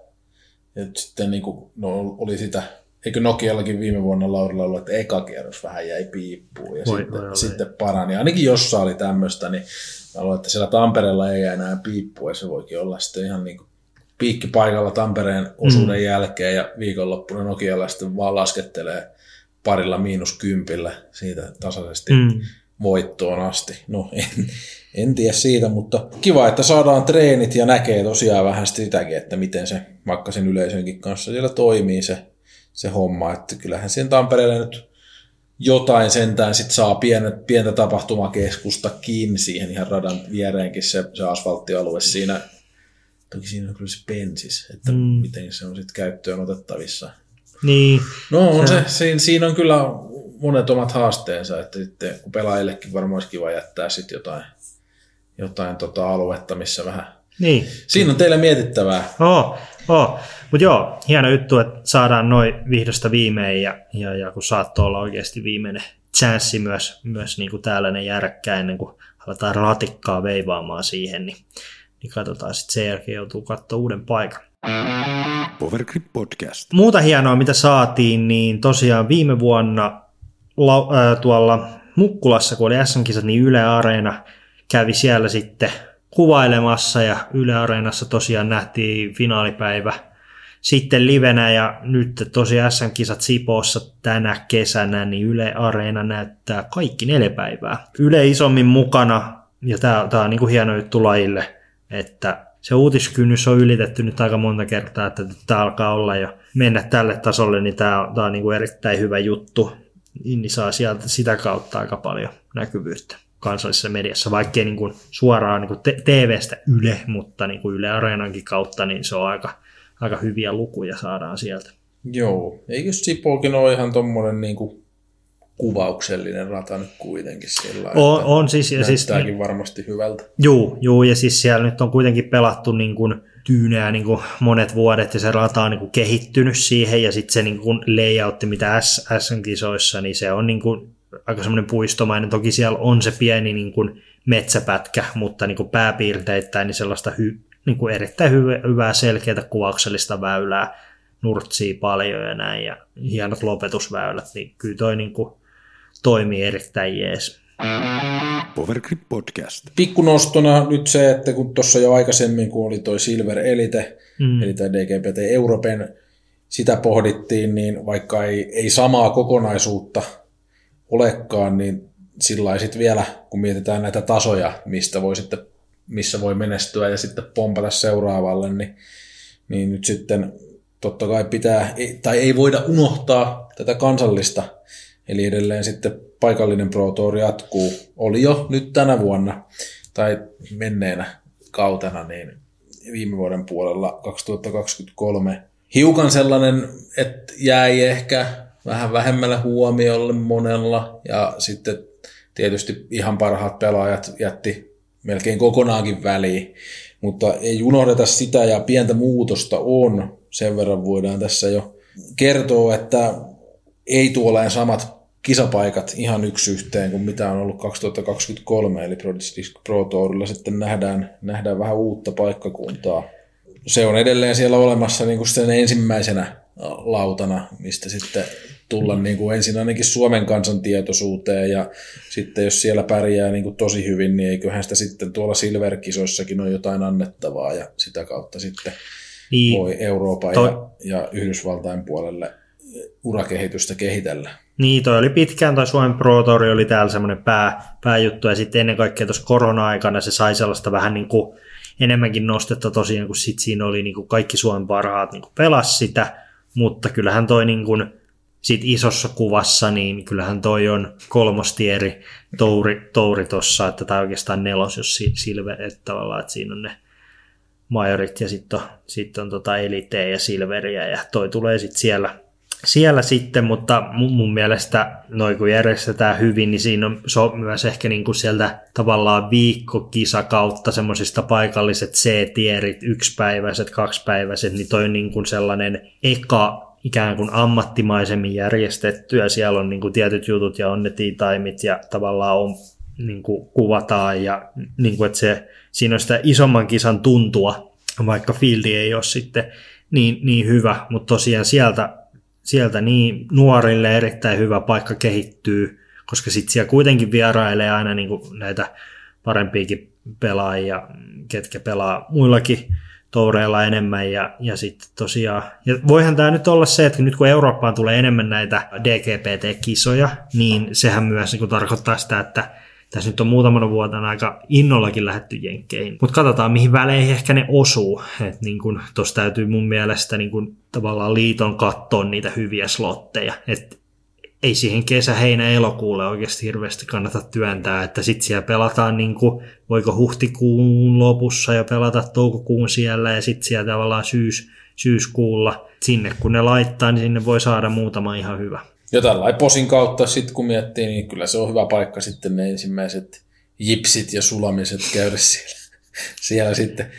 ja sitten niin kuin, no, oli sitä, eikö Nokiallakin viime vuonna Laurilla ollut, että eka kierros vähän jäi piippuun ja Voi- sitten, voi sitten parani. Ainakin jossain oli tämmöistä, niin mä luulen, että siellä Tampereella ei jää enää piippua ja se voikin olla sitten ihan niin kuin piikkipaikalla Tampereen osuuden mm. jälkeen ja viikonloppuna Nokialla sitten vaan laskettelee parilla miinus kympillä siitä tasaisesti Mm. voittoon asti. No en, en tiedä siitä, mutta kiva, että saadaan treenit ja näkee tosiaan vähän sitäkin, että miten se vaikka sen yleisönkin kanssa siellä toimii se, se homma. Että kyllähän siinä Tampereelle nyt jotain sentään sit saa pienet, pientä tapahtumakeskustakin siihen ihan radan viereenkin se, se asfalttialue siinä. Toki siinä on kyllä se pensis, että mm. miten se on sitten käyttöön otettavissa. Niin, No on se, siinä, siinä on kyllä monet omat haasteensa, että sitten kun pelaajillekin varmaan olisi kiva jättää sitten jotain, jotain tota aluetta, missä vähän... niin. Siinä on teille mietittävää. Oh, Oh. Mutta joo, hieno juttu, että saadaan noin vihdosta viimein ja, ja, ja kun saattoi olla oikeasti viimeinen chanssi myös, myös niin kuin täällä ne järkkää ennen kuin aletaan ratikkaa veivaamaan siihen, niin, niin katsotaan sitten sen jälkeen joutuu katsoa uuden paikan. Powergrip Podcast. Muuta hienoa, mitä saatiin, niin tosiaan viime vuonna lau, äh, tuolla Mukkulassa, kun oli SM-kisat, niin Yle Areena kävi siellä sitten kuvailemassa ja Yle Areenassa tosiaan nähtiin finaalipäivä sitten livenä ja nyt tosiaan SM-kisat Sipoossa tänä kesänä, niin Yle Areena näyttää kaikki neljä päivää. Yle isommin mukana ja tämä, on niin kuin hieno juttu lajille, että se uutiskynnys on ylitetty nyt aika monta kertaa, että tämä alkaa olla jo mennä tälle tasolle, niin tämä, tämä on niin kuin erittäin hyvä juttu. Niin saa sieltä sitä kautta aika paljon näkyvyyttä kansallisessa mediassa, vaikkei niin kuin suoraan niin kuin TV-stä Yle, mutta niin kuin Yle Areenankin kautta, niin se on aika, aika hyviä lukuja saadaan sieltä. Joo, eikö Sipookin ole ihan tuommoinen niin kuin kuvauksellinen rata nyt kuitenkin sillä on, on siis, ja siis, varmasti hyvältä. Juu, juu, ja siis siellä nyt on kuitenkin pelattu niin kuin tyyneä niin kuin monet vuodet, ja se rata on niin kuin kehittynyt siihen, ja sitten se niin kuin layoutti, mitä S-kisoissa, niin se on niin kuin aika semmoinen puistomainen. Toki siellä on se pieni niin kuin metsäpätkä, mutta niin kuin pääpiirteittäin niin sellaista hy, niin kuin erittäin hyvä, hyvää selkeää kuvauksellista väylää, nurtsii paljon ja näin, ja hienot lopetusväylät, niin kyllä toi niin kuin toimii erittäin jees. Powergrip Podcast. Pikkunostona nyt se, että kun tuossa jo aikaisemmin, kun oli toi Silver Elite, mm. eli tämä DGPT Europen, sitä pohdittiin, niin vaikka ei, ei samaa kokonaisuutta olekaan, niin sillä sitten vielä, kun mietitään näitä tasoja, mistä voi sitten, missä voi menestyä ja sitten pompata seuraavalle, niin, niin nyt sitten totta kai pitää, tai ei voida unohtaa tätä kansallista, eli edelleen sitten paikallinen Pro Tour jatkuu. Oli jo nyt tänä vuonna tai menneenä kautena, niin viime vuoden puolella 2023 hiukan sellainen, että jäi ehkä vähän vähemmälle huomiolle monella ja sitten tietysti ihan parhaat pelaajat jätti melkein kokonaankin väliin, mutta ei unohdeta sitä ja pientä muutosta on, sen verran voidaan tässä jo kertoa, että ei tuoleen samat kisapaikat ihan yksi yhteen kuin mitä on ollut 2023, eli Pro Tourilla sitten nähdään, nähdään vähän uutta paikkakuntaa. Se on edelleen siellä olemassa niin kuin sen ensimmäisenä lautana, mistä sitten tulla niin kuin ensin ainakin Suomen kansan tietoisuuteen ja sitten jos siellä pärjää niin kuin tosi hyvin, niin eiköhän sitä sitten tuolla Silver-kisoissakin ole jotain annettavaa ja sitä kautta sitten niin, voi Euroopan toi... ja, ja Yhdysvaltain puolelle urakehitystä kehitellä. Niin, toi oli pitkään, toi Suomen Pro Tour oli täällä semmoinen pää, pääjuttu, ja sitten ennen kaikkea tuossa korona-aikana se sai sellaista vähän niin kuin enemmänkin nostetta tosiaan, kun sit siinä oli niin kuin kaikki Suomen parhaat niin pelas sitä, mutta kyllähän toi niin kuin, sit isossa kuvassa, niin kyllähän toi on kolmostieri touri, touri tossa, että tämä oikeastaan nelos, jos silve, että tavallaan, että siinä on ne majorit ja sitten on, sit on tota eliteä ja silveriä ja toi tulee sitten siellä, siellä sitten, mutta mun, mun mielestä noin kun järjestetään hyvin, niin siinä on, se on myös ehkä niin kuin sieltä tavallaan viikkokisa kautta semmoisista paikalliset C-tierit, yksipäiväiset, kaksipäiväiset, niin toi on niin kuin sellainen eka ikään kuin ammattimaisemmin järjestetty ja siellä on niin kuin tietyt jutut ja on ne taimit ja tavallaan on, niin kuin kuvataan ja niin kuin, että se, siinä on sitä isomman kisan tuntua, vaikka fieldi ei ole sitten niin, niin hyvä, mutta tosiaan sieltä sieltä niin nuorille erittäin hyvä paikka kehittyy, koska sitten siellä kuitenkin vierailee aina niin kuin näitä parempiakin pelaajia, ketkä pelaa muillakin toureilla enemmän ja, ja sitten tosiaan, ja voihan tämä nyt olla se, että nyt kun Eurooppaan tulee enemmän näitä DGPT-kisoja, niin sehän myös niin kuin tarkoittaa sitä, että tässä nyt on muutamana vuotena aika innollakin lähetty jenkkeihin. Mutta katsotaan, mihin väleihin ehkä ne osuu. Että niin kun, tossa täytyy mun mielestä niin kun, tavallaan liiton katsoa niitä hyviä slotteja. Että ei siihen kesä, heinä, elokuulle oikeasti hirveästi kannata työntää, että sitten siellä pelataan, niin kuin, voiko huhtikuun lopussa jo pelata toukokuun siellä ja sitten siellä tavallaan syys, syyskuulla sinne kun ne laittaa, niin sinne voi saada muutama ihan hyvä. Ja tällainen posin kautta sitten kun miettii, niin kyllä se on hyvä paikka sitten ne ensimmäiset jipsit ja sulamiset käydä [laughs] siellä, siellä sitten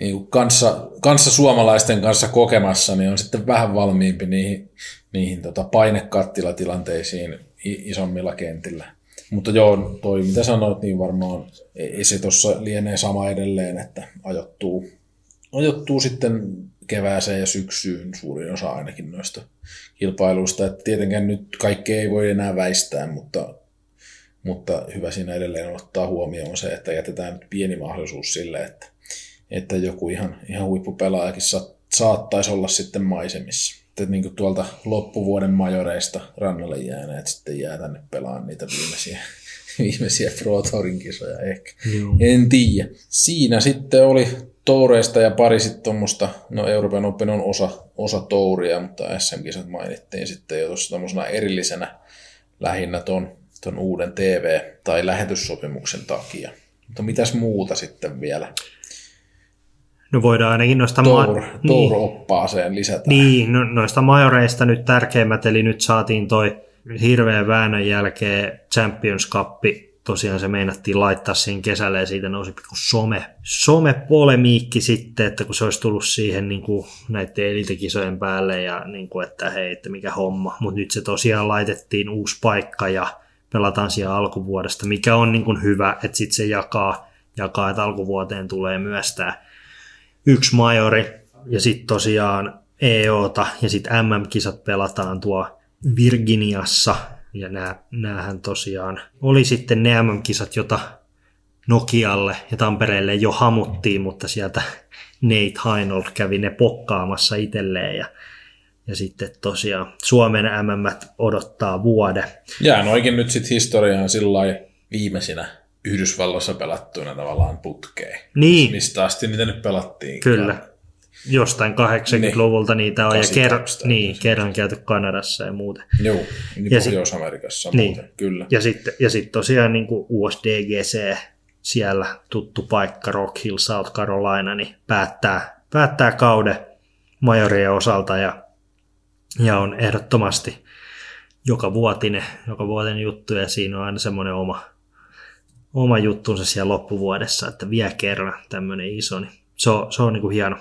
niin kanssa, kanssa suomalaisten kanssa kokemassa, niin on sitten vähän valmiimpi niihin, niihin tota painekattilatilanteisiin isommilla kentillä. Mutta joo, toi mitä sanoit, niin varmaan ei se tuossa lienee sama edelleen, että ajoittuu, ajoittuu sitten kevääseen ja syksyyn suurin osa ainakin noista kilpailuista. Että tietenkään nyt kaikki ei voi enää väistää, mutta, mutta hyvä siinä edelleen ottaa huomioon se, että jätetään nyt pieni mahdollisuus sille, että, että joku ihan, ihan huippupelaajakin sa, saattaisi olla sitten maisemissa. Että niin kuin tuolta loppuvuoden majoreista rannalle jääneet sitten jää tänne pelaamaan niitä viimeisiä, [laughs] viimeisiä Pro Tourin kisoja ehkä. Joo. En tiedä. Siinä sitten oli toureista ja pari sitten tuommoista, no Euroopan Open on osa, osa touria, mutta SM-kisat mainittiin sitten jo tuossa erillisenä lähinnä ton, ton uuden TV- tai lähetyssopimuksen takia. Mutta mitäs muuta sitten vielä? No voidaan ainakin noista... Tour, ma- Tour-oppaaseen lisätään. Niin, no, noista majoreista nyt tärkeimmät, eli nyt saatiin toi hirveän väännön jälkeen Champions Cup, tosiaan se meinattiin laittaa siihen kesälle ja siitä nousi pikku some, some-polemiikki sitten, että kun se olisi tullut siihen niin kuin näiden elitekisojen päälle ja niin kuin, että hei, että mikä homma, mutta nyt se tosiaan laitettiin uusi paikka ja pelataan siellä alkuvuodesta, mikä on niin kuin hyvä, että sitten se jakaa, jakaa, että alkuvuoteen tulee myös tämä yksi majori ja sitten tosiaan EOta ja sitten MM-kisat pelataan tuo Virginiassa ja nämä, näähän tosiaan oli sitten ne MM-kisat, jota Nokialle ja Tampereelle jo hamuttiin, mutta sieltä [laughs] Nate Heinold kävi ne pokkaamassa itselleen ja, ja sitten tosiaan Suomen MM odottaa vuode. Jää noikin nyt sitten historiaan sillä viimeisinä Yhdysvalloissa pelattuina tavallaan putkeen. Niin, Mistä asti niitä nyt pelattiin. kyllä. Jostain 80-luvulta niitä on ja ker- 82 niin, kerran käyty Kanadassa ja muuten. Joo, niin Ja sit- Pohjois-Amerikassa Niin. muuten, kyllä. Ja sitten, ja sitten tosiaan niin kuin USDGC, siellä tuttu paikka Rock Hill, South Carolina, niin päättää, päättää kauden majorien osalta ja, ja on ehdottomasti joka vuotinen, joka vuotinen juttu ja siinä on aina semmoinen oma, oma juttunsa siellä loppuvuodessa, että vielä kerran tämmöinen iso, niin se on, se on niin kuin hieno,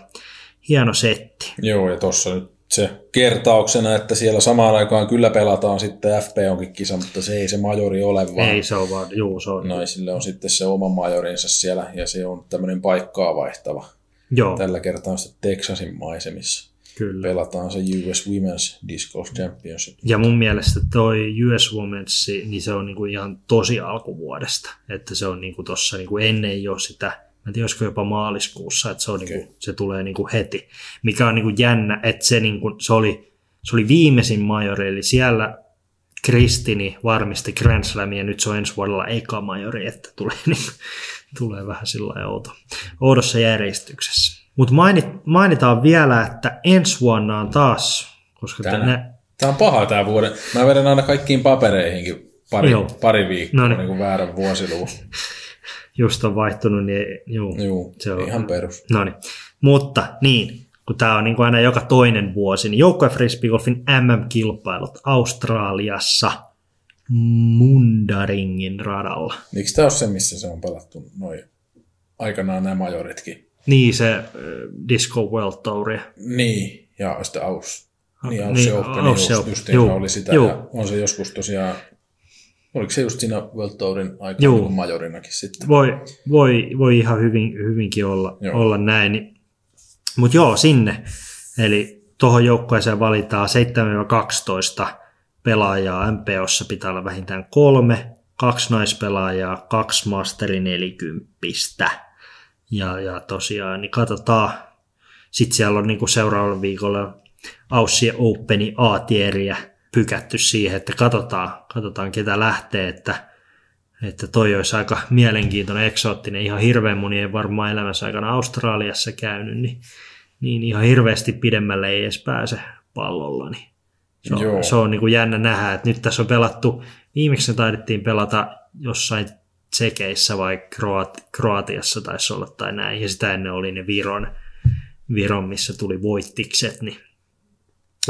hieno setti. Joo, ja tuossa nyt se kertauksena, että siellä samaan aikaan kyllä pelataan sitten FP-onkin kisa, mutta se ei se majori ole, vaan Ei se on vaan, juu se on. naisille on sitten se oma majorinsa siellä, ja se on tämmöinen paikkaa vaihtava. Joo, Tällä kertaa on sitten Texasin maisemissa. kyllä. Pelataan se US Women's Disc Golf Championship. Ja mun mielestä toi US Women's, niin se on niinku ihan tosi alkuvuodesta. Että se on niinku tossa niinku ennen jo sitä, mä en tiedä olisiko jopa maaliskuussa, että se, on Okei. niinku, se tulee niinku heti. Mikä on niinku jännä, että se, niinku, se, oli, se oli viimeisin majori, eli siellä Kristini varmisti Grand Slamin ja nyt se on ensi vuodella eka majori, että tulee, [laughs] niinku, tulee vähän sillä outo, oudossa järjestyksessä. Mutta mainit, mainitaan vielä, että ensi vuonna on taas, koska Tänä. ne, Tämä on paha tämä vuoden. Mä vedän aina kaikkiin papereihinkin pari, Joo. pari viikkoa Noniin. niin kuin väärän vuosiluvun. [laughs] just on vaihtunut, niin juu, Joo, se on ihan perus. No niin. Mutta niin, kun tämä on niin kuin aina joka toinen vuosi, niin joukkojen frisbeegolfin MM-kilpailut Australiassa Mundaringin radalla. Miksi tämä on se, missä se on pelattu noin aikanaan nämä majoritkin? Niin se äh, Disco World Tour. Niin, ja sitten Aus. Niin, Niin, Aussie Open, Aussie just, Open, justiinsa juu, oli sitä. juu. Ja on se joskus tosiaan, oliko se just siinä World Tourin aikana Juu. niin kuin majorinakin sitten? Voi, voi, voi ihan hyvin, hyvinkin olla, Joo. olla näin. Mutta joo, sinne. Eli tuohon joukkueeseen valitaan 7-12 pelaajaa. MPOssa pitää olla vähintään kolme, kaksi naispelaajaa, kaksi masteri nelikymppistä. Ja, ja tosiaan, niin katsotaan. Sitten siellä on niinku seuraavalla viikolla Aussie Openi A-tieriä pykätty siihen, että katsotaan, katsotaan ketä lähtee, että että toi olisi aika mielenkiintoinen, eksoottinen. Ihan hirveän moni ei varmaan elämässä aikana Australiassa käynyt, niin, niin ihan hirveästi pidemmälle ei edes pääse pallolla. Niin se on, Joo. se on niin kuin jännä nähdä, että nyt tässä on pelattu, viimeksi se taidettiin pelata jossain Tsekeissä vai Kroati, Kroatiassa taisi olla tai näin, ja sitä ennen oli ne Viron, Viron missä tuli voittikset, niin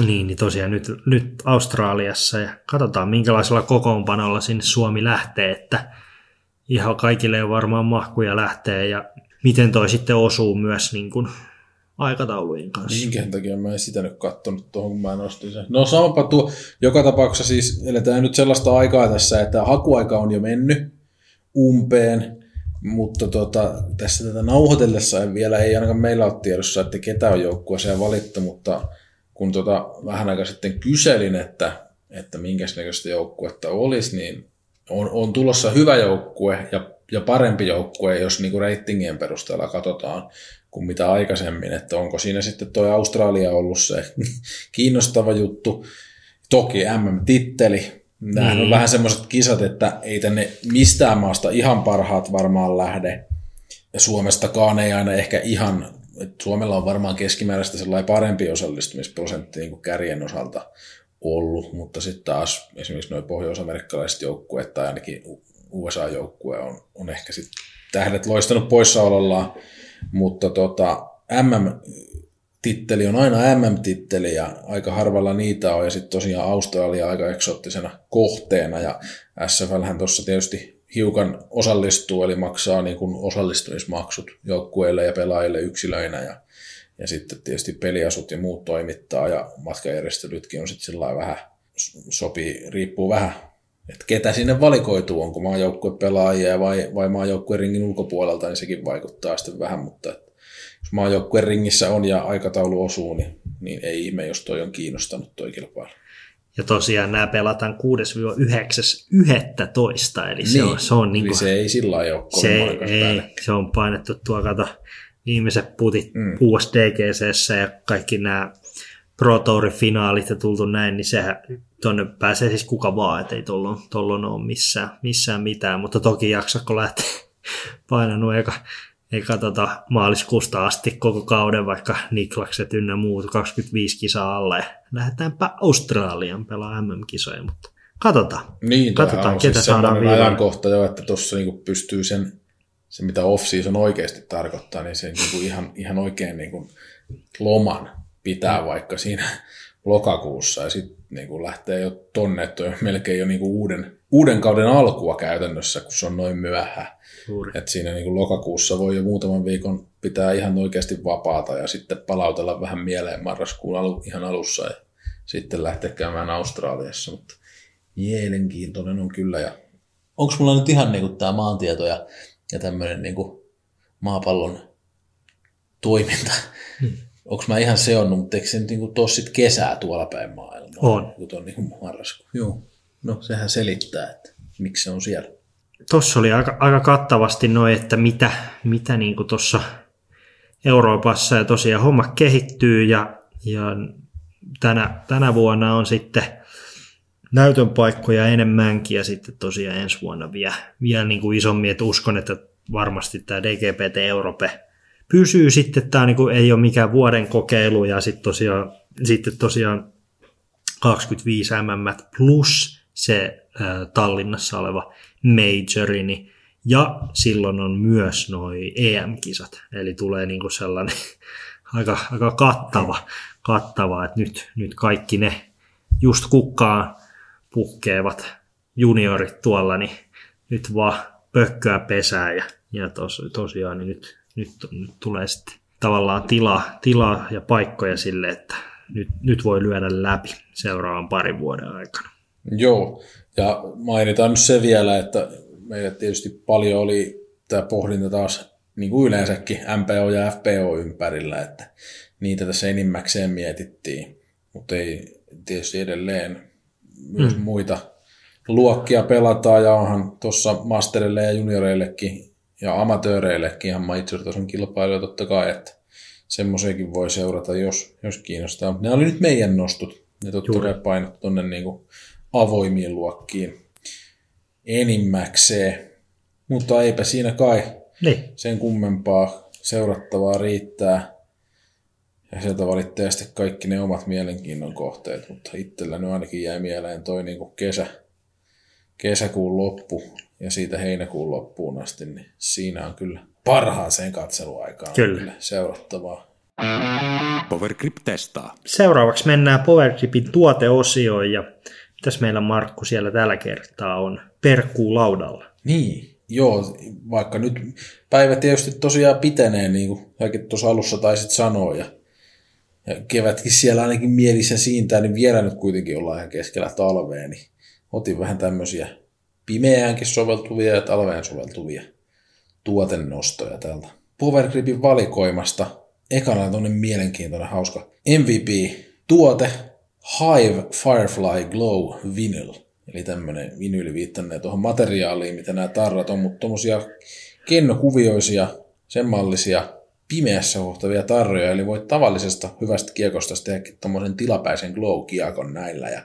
niin, niin tosiaan nyt, nyt Australiassa ja katsotaan minkälaisella kokoonpanolla sinne Suomi lähtee, että ihan kaikille ei varmaan mahkuja lähtee ja miten toi sitten osuu myös niin kuin aikataulujen kanssa. Minkä takia mä en sitä nyt kattonut tuohon, kun mä nostin sen. No samapa tuo, joka tapauksessa siis eletään nyt sellaista aikaa tässä, että hakuaika on jo mennyt umpeen, mutta tota, tässä tätä nauhoitellessa vielä ei ainakaan meillä ole tiedossa, että ketä on joukkueeseen valittu, mutta kun tota vähän aika sitten kyselin, että, että minkä näköistä joukkuetta olisi, niin on, on tulossa hyvä joukkue ja, ja parempi joukkue, jos niinku reitingien perusteella katsotaan kuin mitä aikaisemmin, että onko siinä sitten tuo Australia ollut se [laughs] kiinnostava juttu. Toki MM-titteli, Nämä on Niin. vähän semmoiset kisat, että ei tänne mistään maasta ihan parhaat varmaan lähde. Ja Suomestakaan ei aina ehkä ihan, että Suomella on varmaan keskimääräistä sellainen parempi osallistumisprosentti niin kuin kärjen osalta ollut, mutta sitten taas esimerkiksi nuo pohjois-amerikkalaiset joukkueet tai ainakin USA-joukkue on, on ehkä sitten tähdet loistanut poissaolollaan, mutta tota, MM-titteli on aina MM-titteli ja aika harvalla niitä on. Ja sitten tosiaan Australia aika eksoottisena kohteena ja SFLhän tuossa tietysti hiukan osallistuu eli maksaa niin kuin osallistumismaksut joukkueille ja pelaajille yksilöinä ja, ja sitten tietysti peliasut ja muut toimittaa ja matkajärjestelytkin on sitten sillä vähän sopii, riippuu vähän että ketä sinne valikoituu, onko maajoukkue pelaajia vai, vai maajoukkue ringin ulkopuolelta, niin sekin vaikuttaa sitten vähän, mutta että jos maajoukkue ringissä on ja aikataulu osuu, niin, niin ei ihme, jos toi on kiinnostanut toi kilpailu. Ja tosiaan nämä pelataan 6-9.11, eli se on, se on niin kuin, se ei sillä ole se, ei, se on painettu tuo kato viimeiset putit Mm. USDGCssä ja kaikki nämä Pro Tourin finaalit ja tultu näin, niin sehän tuonne pääsee siis kuka vaan, ettei tollon, tollon ole missään, missään mitään, mutta toki jaksakko lähteä [laughs] painanut eka, eka tota maaliskuusta asti koko kauden, vaikka Niklakset ynnä muut 25 kisaa alle. Lähdetäänpä Australian pelaa MM-kisoja, mutta katsotaan. Niin, Katsotaan, on ketä siis saadaan viimein. ajankohta jo, että tuossa niinku pystyy sen, se mitä off-season oikeasti tarkoittaa, niin se niinku ihan, ihan oikein niinku loman pitää vaikka siinä lokakuussa ja sitten niinku lähtee jo tonne, että on melkein jo niinku uuden, uuden kauden alkua käytännössä, kun se on noin myöhään. Et siinä niinku lokakuussa voi jo muutaman viikon pitää ihan oikeasti vapaata ja sitten palautella vähän mieleen marraskuun alu, ihan alussa ja sitten lähteä käymään Australiassa, mutta mielenkiintoinen on kyllä. Ja onko mulla nyt ihan niinku tämä maantieto ja, ja tämmöinen niinku maapallon toiminta? Hmm. Onko mä ihan seonnut, mutta eikö se nyt tos sit kesää tuolla päin maailmaa? On. Kun on niinku marraskuu. Joo. No sehän selittää, että miksi se on siellä. Tuossa oli aika, aika kattavasti noin, että mitä, mitä niin tuossa Euroopassa ja tosiaan homma kehittyy ja, ja tänä, tänä vuonna on sitten näytön paikkoja enemmänkin ja sitten tosiaan ensi vuonna vielä, vielä niin kuin isommin, että uskon, että varmasti tämä DGPT Europe pysyy sitten, tämä niin kuin ei ole mikään vuoden kokeilu ja sitten tosiaan, sitten tosiaan 25 mm plus se Tallinnassa oleva majori, niin ja silloin on myös noi EM-kisat, eli tulee niinku sellainen [laughs] aika, aika kattava, kattava, että nyt, nyt kaikki ne just kukkaan puhkeavat juniorit tuolla, niin nyt vaan pökköä pesää ja, ja tos, tosiaan niin nyt, nyt, nyt tulee sitten tavallaan tilaa, tilaa ja paikkoja sille, että nyt, nyt voi lyödä läpi seuraavan parin vuoden aikana. Joo, ja mainitaan nyt se vielä, että meillä tietysti paljon oli tämä pohdinta taas niin kuin yleensäkin MPO ja FPO ympärillä, että niitä tässä enimmäkseen mietittiin, mutta ei tietysti edelleen myös mm. muita luokkia pelataan ja onhan tuossa masterille ja junioreillekin ja amatööreillekin ihan major-tason kilpailuja totta kai, että semmoisiakin voi seurata, jos, jos kiinnostaa. Mutta nämä oli nyt meidän nostot. Ne totta Juuri. kai painot tuonne niinku avoimiin luokkiin enimmäkseen. Mutta eipä siinä kai Niin, sen kummempaa seurattavaa riittää. Ja sieltä valittaa sitten kaikki ne omat mielenkiinnon kohteet, mutta itsellä nyt ainakin jäi mieleen toi niinku kesä, kesäkuun loppu ja siitä heinäkuun loppuun asti, niin siinä on kyllä parhaaseen katseluaikaan Kyllä. seurattavaa. Powergrip testaa. Seuraavaksi mennään PowerGripin tuoteosioon ja mitäs meillä Markku siellä tällä kertaa on perkkuu laudalla? Niin, joo, vaikka nyt päivä tietysti tosiaan pitenee, niin kuin säkin tuossa alussa taisit sanoa, ja, ja kevätkin siellä ainakin mielissä siintää, niin vielä nyt kuitenkin ollaan ihan keskellä talvea, niin otin vähän tämmöisiä pimeäänkin soveltuvia ja talveen soveltuvia tuotennostoja täältä Powergripin valikoimasta. Ekana on mielenkiintoinen, hauska MVP-tuote, Hive Firefly Glow Vinyl. Eli tämmöinen vinyli viittannee tuohon materiaaliin, mitä nämä tarrat on, mutta tuommoisia kennokuvioisia, sen mallisia pimeässä hohtavia tarroja, eli voit tavallisesta hyvästä kiekosta tehdä tuommoisen tilapäisen glow-kiekon näillä. Ja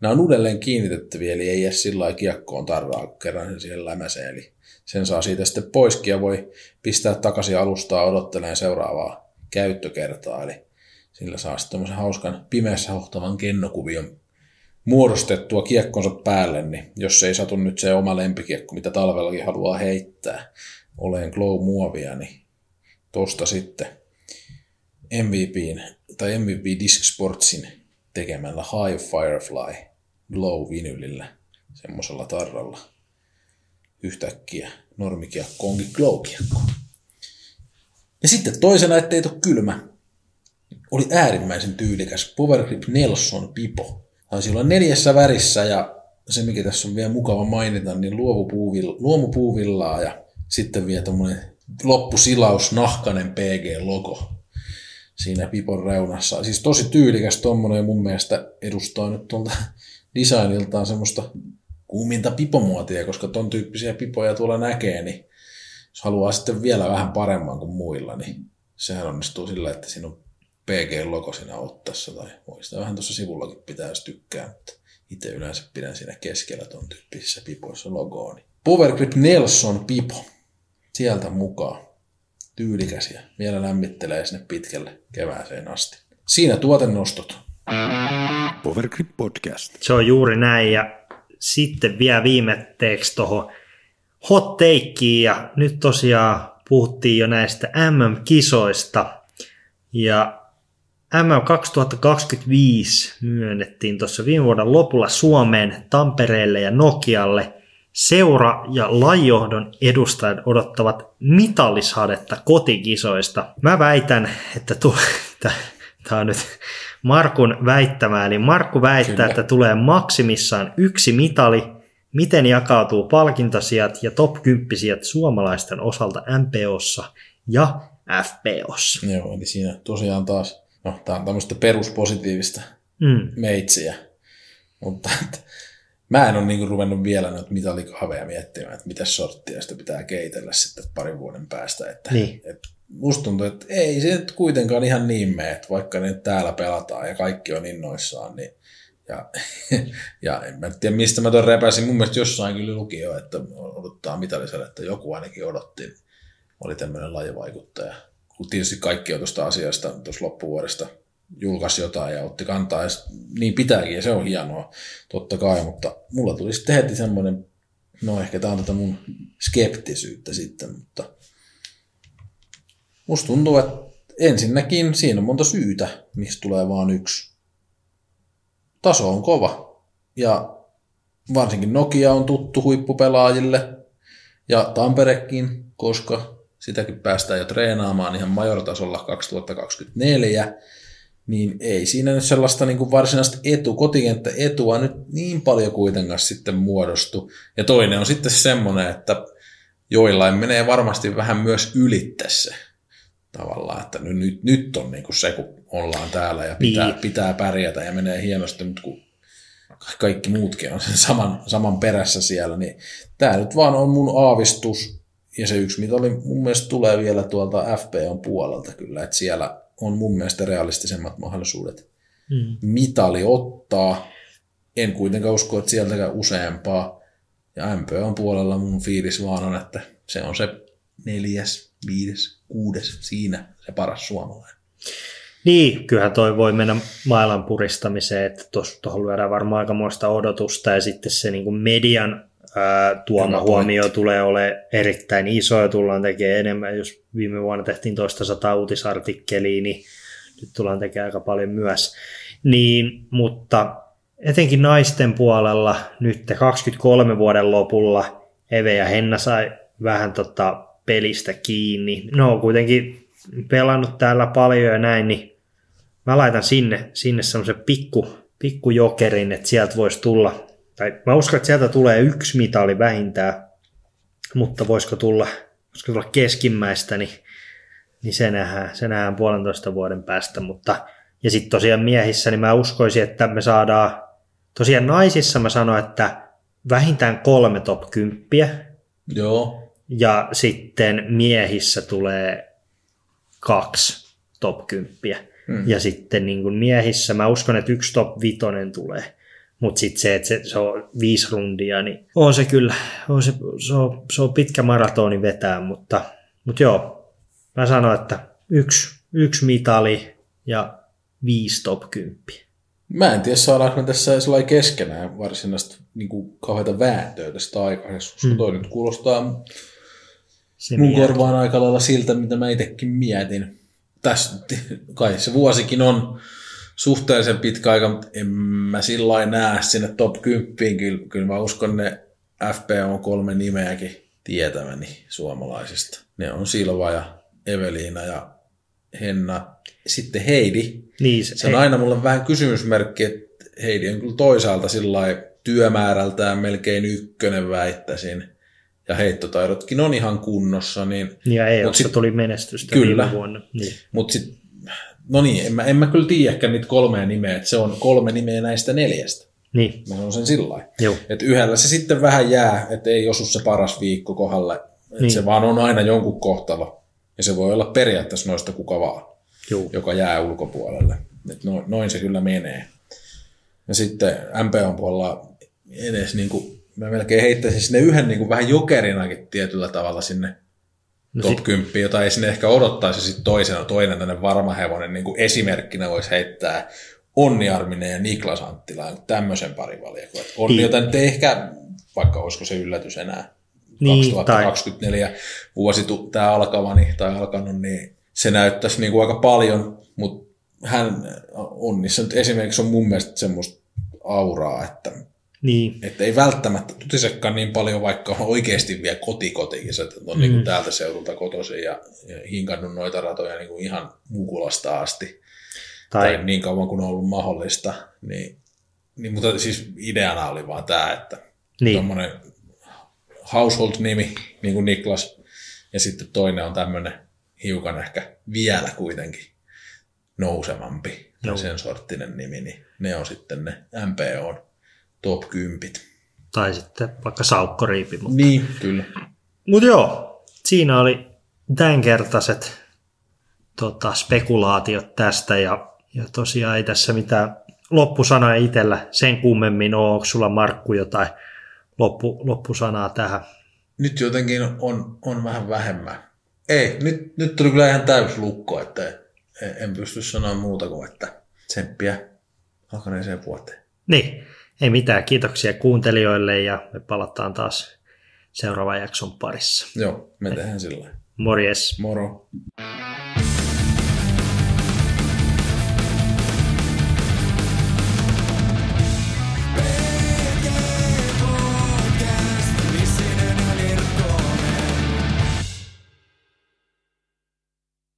nämä on uudelleen kiinnitettäviä, eli ei edes sillä kiekkoon tarraa, kun kerran sen siihen lämäseen. Eli sen saa siitä sitten poiskin ja voi pistää takaisin alustaa odottelemaan seuraavaa käyttökertaa. Eli sillä saa sitten tämmöisen hauskan pimeässä hohtavan kennokuvion muodostettua kiekkonsa päälle, niin jos ei satu nyt se oma lempikiekko, mitä talvellakin haluaa heittää, oleen glow-muovia, niin tosta sitten MVPin, tai MVP Disc Sportsin tekemällä High Firefly Glow vinylillä, semmoisella tarralla. Yhtäkkiä normikiekko onkin glow-kiekko. Ja sitten toisena, ettei tule kylmä, oli äärimmäisen tyylikäs Power Grip Nelson Pipo. Taisi olla neljässä värissä ja se, mikä tässä on vielä mukava mainita, niin luomupuuvillaa ja sitten vielä tuommoinen loppusilaus, nahkanen PG-logo siinä Pipon reunassa. Siis tosi tyylikäs tuommoinen ja mun mielestä edustaa nyt tuolta designiltaan semmoista kuuminta pipomuotia, koska ton tyyppisiä pipoja tuolla näkee, niin jos haluaa sitten vielä vähän paremman kuin muilla, niin sehän onnistuu sillä, että siinä on PG-logo siinä ottassa, tai voi sitä vähän tuossa sivullakin pitää, jos tykkää, mutta itse yleensä pidän siinä keskellä ton tyyppisissä pipoissa logoa. Niin Power Grip Nelson pipo, sieltä mukaan. Tyylikäs ja vielä lämmittelee sinne pitkälle kevääseen asti. Siinä tuotennostot. Power Grip Podcast. Se on juuri näin ja sitten vielä viimetteeksi tuohon hot takeiin ja nyt tosiaan puhuttiin jo näistä MM-kisoista ja MM 2025 myönnettiin tuossa viime vuoden lopulla Suomeen, Tampereelle ja Nokialle. Seura- ja lajohdon edustajat odottavat mitallisadetta kotikisoista. Mä väitän, että tu- [laughs] tämä on nyt Markun väittämä, eli Markku väittää, Kyllä. että tulee maksimissaan yksi mitali, miten jakautuu palkintasijat ja top 10 suomalaisten osalta MPOssa ja FPOssa. Joo, eli siinä tosiaan taas no, tämä on tämmöistä peruspositiivista mm. meitsiä. Mutta että, mä en ole niinku ruvennut vielä noita mitalikahveja miettimään, että mitä sorttia sitä pitää keitellä sitten parin vuoden päästä. Että, niin. et, musta tuntuu, että ei se nyt kuitenkaan ihan niin mene, että vaikka ne täällä pelataan ja kaikki on innoissaan, niin ja, [laughs] ja en mä tiedä, mistä mä tuon repäsin. Mun mielestä jossain kyllä luki jo, että odottaa mitaliselle, että joku ainakin odotti. Oli tämmöinen lajivaikuttaja kun tietysti kaikki on tuosta asiasta tuossa loppuvuodesta julkaisi jotain ja otti kantaa, ja niin pitääkin, ja se on hienoa, totta kai, mutta mulla tuli sitten heti semmoinen, no ehkä tämä on tätä mun skeptisyyttä sitten, mutta musta tuntuu, että ensinnäkin siinä on monta syytä, miksi tulee vaan yksi. Taso on kova, ja varsinkin Nokia on tuttu huippupelaajille, ja Tamperekin, koska sitäkin päästään jo treenaamaan ihan majortasolla 2024, niin ei siinä nyt sellaista niin kuin varsinaista etu, kotikenttä etua nyt niin paljon kuitenkaan sitten muodostu. Ja toinen on sitten semmoinen, että joillain menee varmasti vähän myös ylittäessä tavallaan, että nyt, nyt on niin kuin se, kun ollaan täällä ja pitää, niin. pitää pärjätä ja menee hienosti, mutta kun kaikki muutkin on sen saman, saman perässä siellä, niin tämä nyt vaan on mun aavistus, ja se yksi mitali mun mielestä tulee vielä tuolta FPOn puolelta kyllä, että siellä on mun mielestä realistisemmat mahdollisuudet mm. mitali ottaa. En kuitenkaan usko, että sieltäkään useampaa. Ja MPOn puolella mun fiilis vaan on, että se on se neljäs, viides, kuudes siinä se paras suomalainen. Niin, kyllähän toi voi mennä mailan puristamiseen, että tuohon lyödään varmaan aikamoista odotusta ja sitten se niin kuin tuoma huomio tulee olemaan erittäin iso ja tullaan tekemään enemmän. Jos viime vuonna tehtiin toista sata uutisartikkeliä, niin nyt tullaan tekemään aika paljon myös. Niin, mutta etenkin naisten puolella nyt 23 vuoden lopulla Eve ja Henna sai vähän tota pelistä kiinni. No kuitenkin pelannut täällä paljon ja näin, niin mä laitan sinne, sinne semmoisen pikku, pikku jokerin, että sieltä voisi tulla, tai mä uskon, että sieltä tulee yksi mitali vähintään, mutta voisiko tulla, voisiko tulla keskimmäistä, niin, niin se, nähdään, se nähdään puolentoista vuoden päästä, mutta ja sitten tosiaan miehissä, niin mä uskoisin, että me saadaan, tosiaan naisissa mä sanoin, että vähintään kolme top 10, Joo. ja sitten miehissä tulee kaksi top 10. Hmm. Ja sitten niin kuin miehissä mä uskon, että yksi top vitonen tulee. Mutta sitten se, että se, se on viisi rundia, niin on se kyllä, on se, se, on, se on pitkä maratoni vetää, mutta, mutta joo, mä sanoin, että yksi, yksi mitali ja viisi top 10. Mä en tiedä, saadaanko me tässä sellainen keskenään varsinaista niin kuin kauheita vääntöä tästä aikaisemmin, mm. toi nyt kuulostaa Se mun korvaan aika lailla siltä, mitä mä itsekin mietin. Tässä kai se vuosikin on suhteellisen pitkä aika, mutta en mä sillä näe sinne top 10. Kyllä, kyllä mä uskon ne FPO kolme nimeäkin tietäväni suomalaisista. Ne on Silva ja Eveliina ja Henna. Sitten Heidi. Niin, se, Se on aina mulle vähän kysymysmerkki, että Heidi on kyllä toisaalta sillä työmäärältään melkein ykkönen väittäisin. Ja heittotaidotkin on ihan kunnossa, niin ja Mut EOssa sit- tuli menestystä Kyllä. viime vuonna. Niin. Mutta sitten, no niin, en mä, en mä kyllä tiedäkään niitä kolmea nimeä, että se on kolme nimeä näistä neljästä. niin. Mä sanon sen sillä. Että yhdellä se sitten vähän jää, että ei osu se paras viikko kohdalle. Että Niin. se vaan on aina jonkun kohtalo. Ja se voi olla periaatteessa noista kuka vaan, Joo. joka jää ulkopuolelle. Et noin, noin se kyllä menee. Ja sitten MPOn puolella edes niin kuin, mä melkein heittäisin sinne yhden niin kuin vähän jokerinakin tietyllä tavalla sinne No top sit- 10, jota ei sinne ehkä odottaisi sitten toisena, toinen tänne varma hevonen, niin kuin esimerkkinä voisi heittää Onni Arminen ja Niklas Anttila, tämmöisen parivaljakon. Onni, Niin. jota nyt ei ehkä, vaikka olisiko se yllätys enää, Niin, 2024 vuosi tu- tämä alkava niin, tai alkanut, niin se näyttäisi niin kuin aika paljon, mutta hän Onnissa nyt esimerkiksi on mun mielestä semmoista auraa, että Niin, että ei välttämättä tutisekaan niin paljon, vaikka on oikeasti vielä kotikotikin, että on mm. niin kuin täältä seudulta kotoisin ja, ja hinkannut noita ratoja niin kuin ihan Mukulasta asti, tai, tai niin kauan kuin on ollut mahdollista. Niin, niin, mutta siis ideana oli vaan tämä, että niin, tuommoinen household-nimi, niin kuin Niklas, ja sitten toinen on tämmöinen hiukan ehkä vielä kuitenkin nousevampi, Joo. sen sorttinen nimi, niin ne on sitten ne MPOn top 10. tai sitten vaikka saukkoriipi. Mutta Niin, kyllä. Mut joo, siinä oli tämänkertaiset tota, spekulaatiot tästä ja, ja tosiaan ei tässä mitään loppusanoja itsellä sen kummemmin ole. Onko sulla Markku jotain loppu, loppusanaa tähän? Nyt jotenkin on, on vähän vähemmän. Ei, nyt, nyt tuli kyllä ihan täys lukko, että en, en pysty sanoa muuta kuin, että tsemppiä alkaneeseen vuoteen. Niin, ei mitään. Kiitoksia kuuntelijoille ja me palataan taas seuraavan jakson parissa. Joo, me tehdään sillä. Morjes! Moro.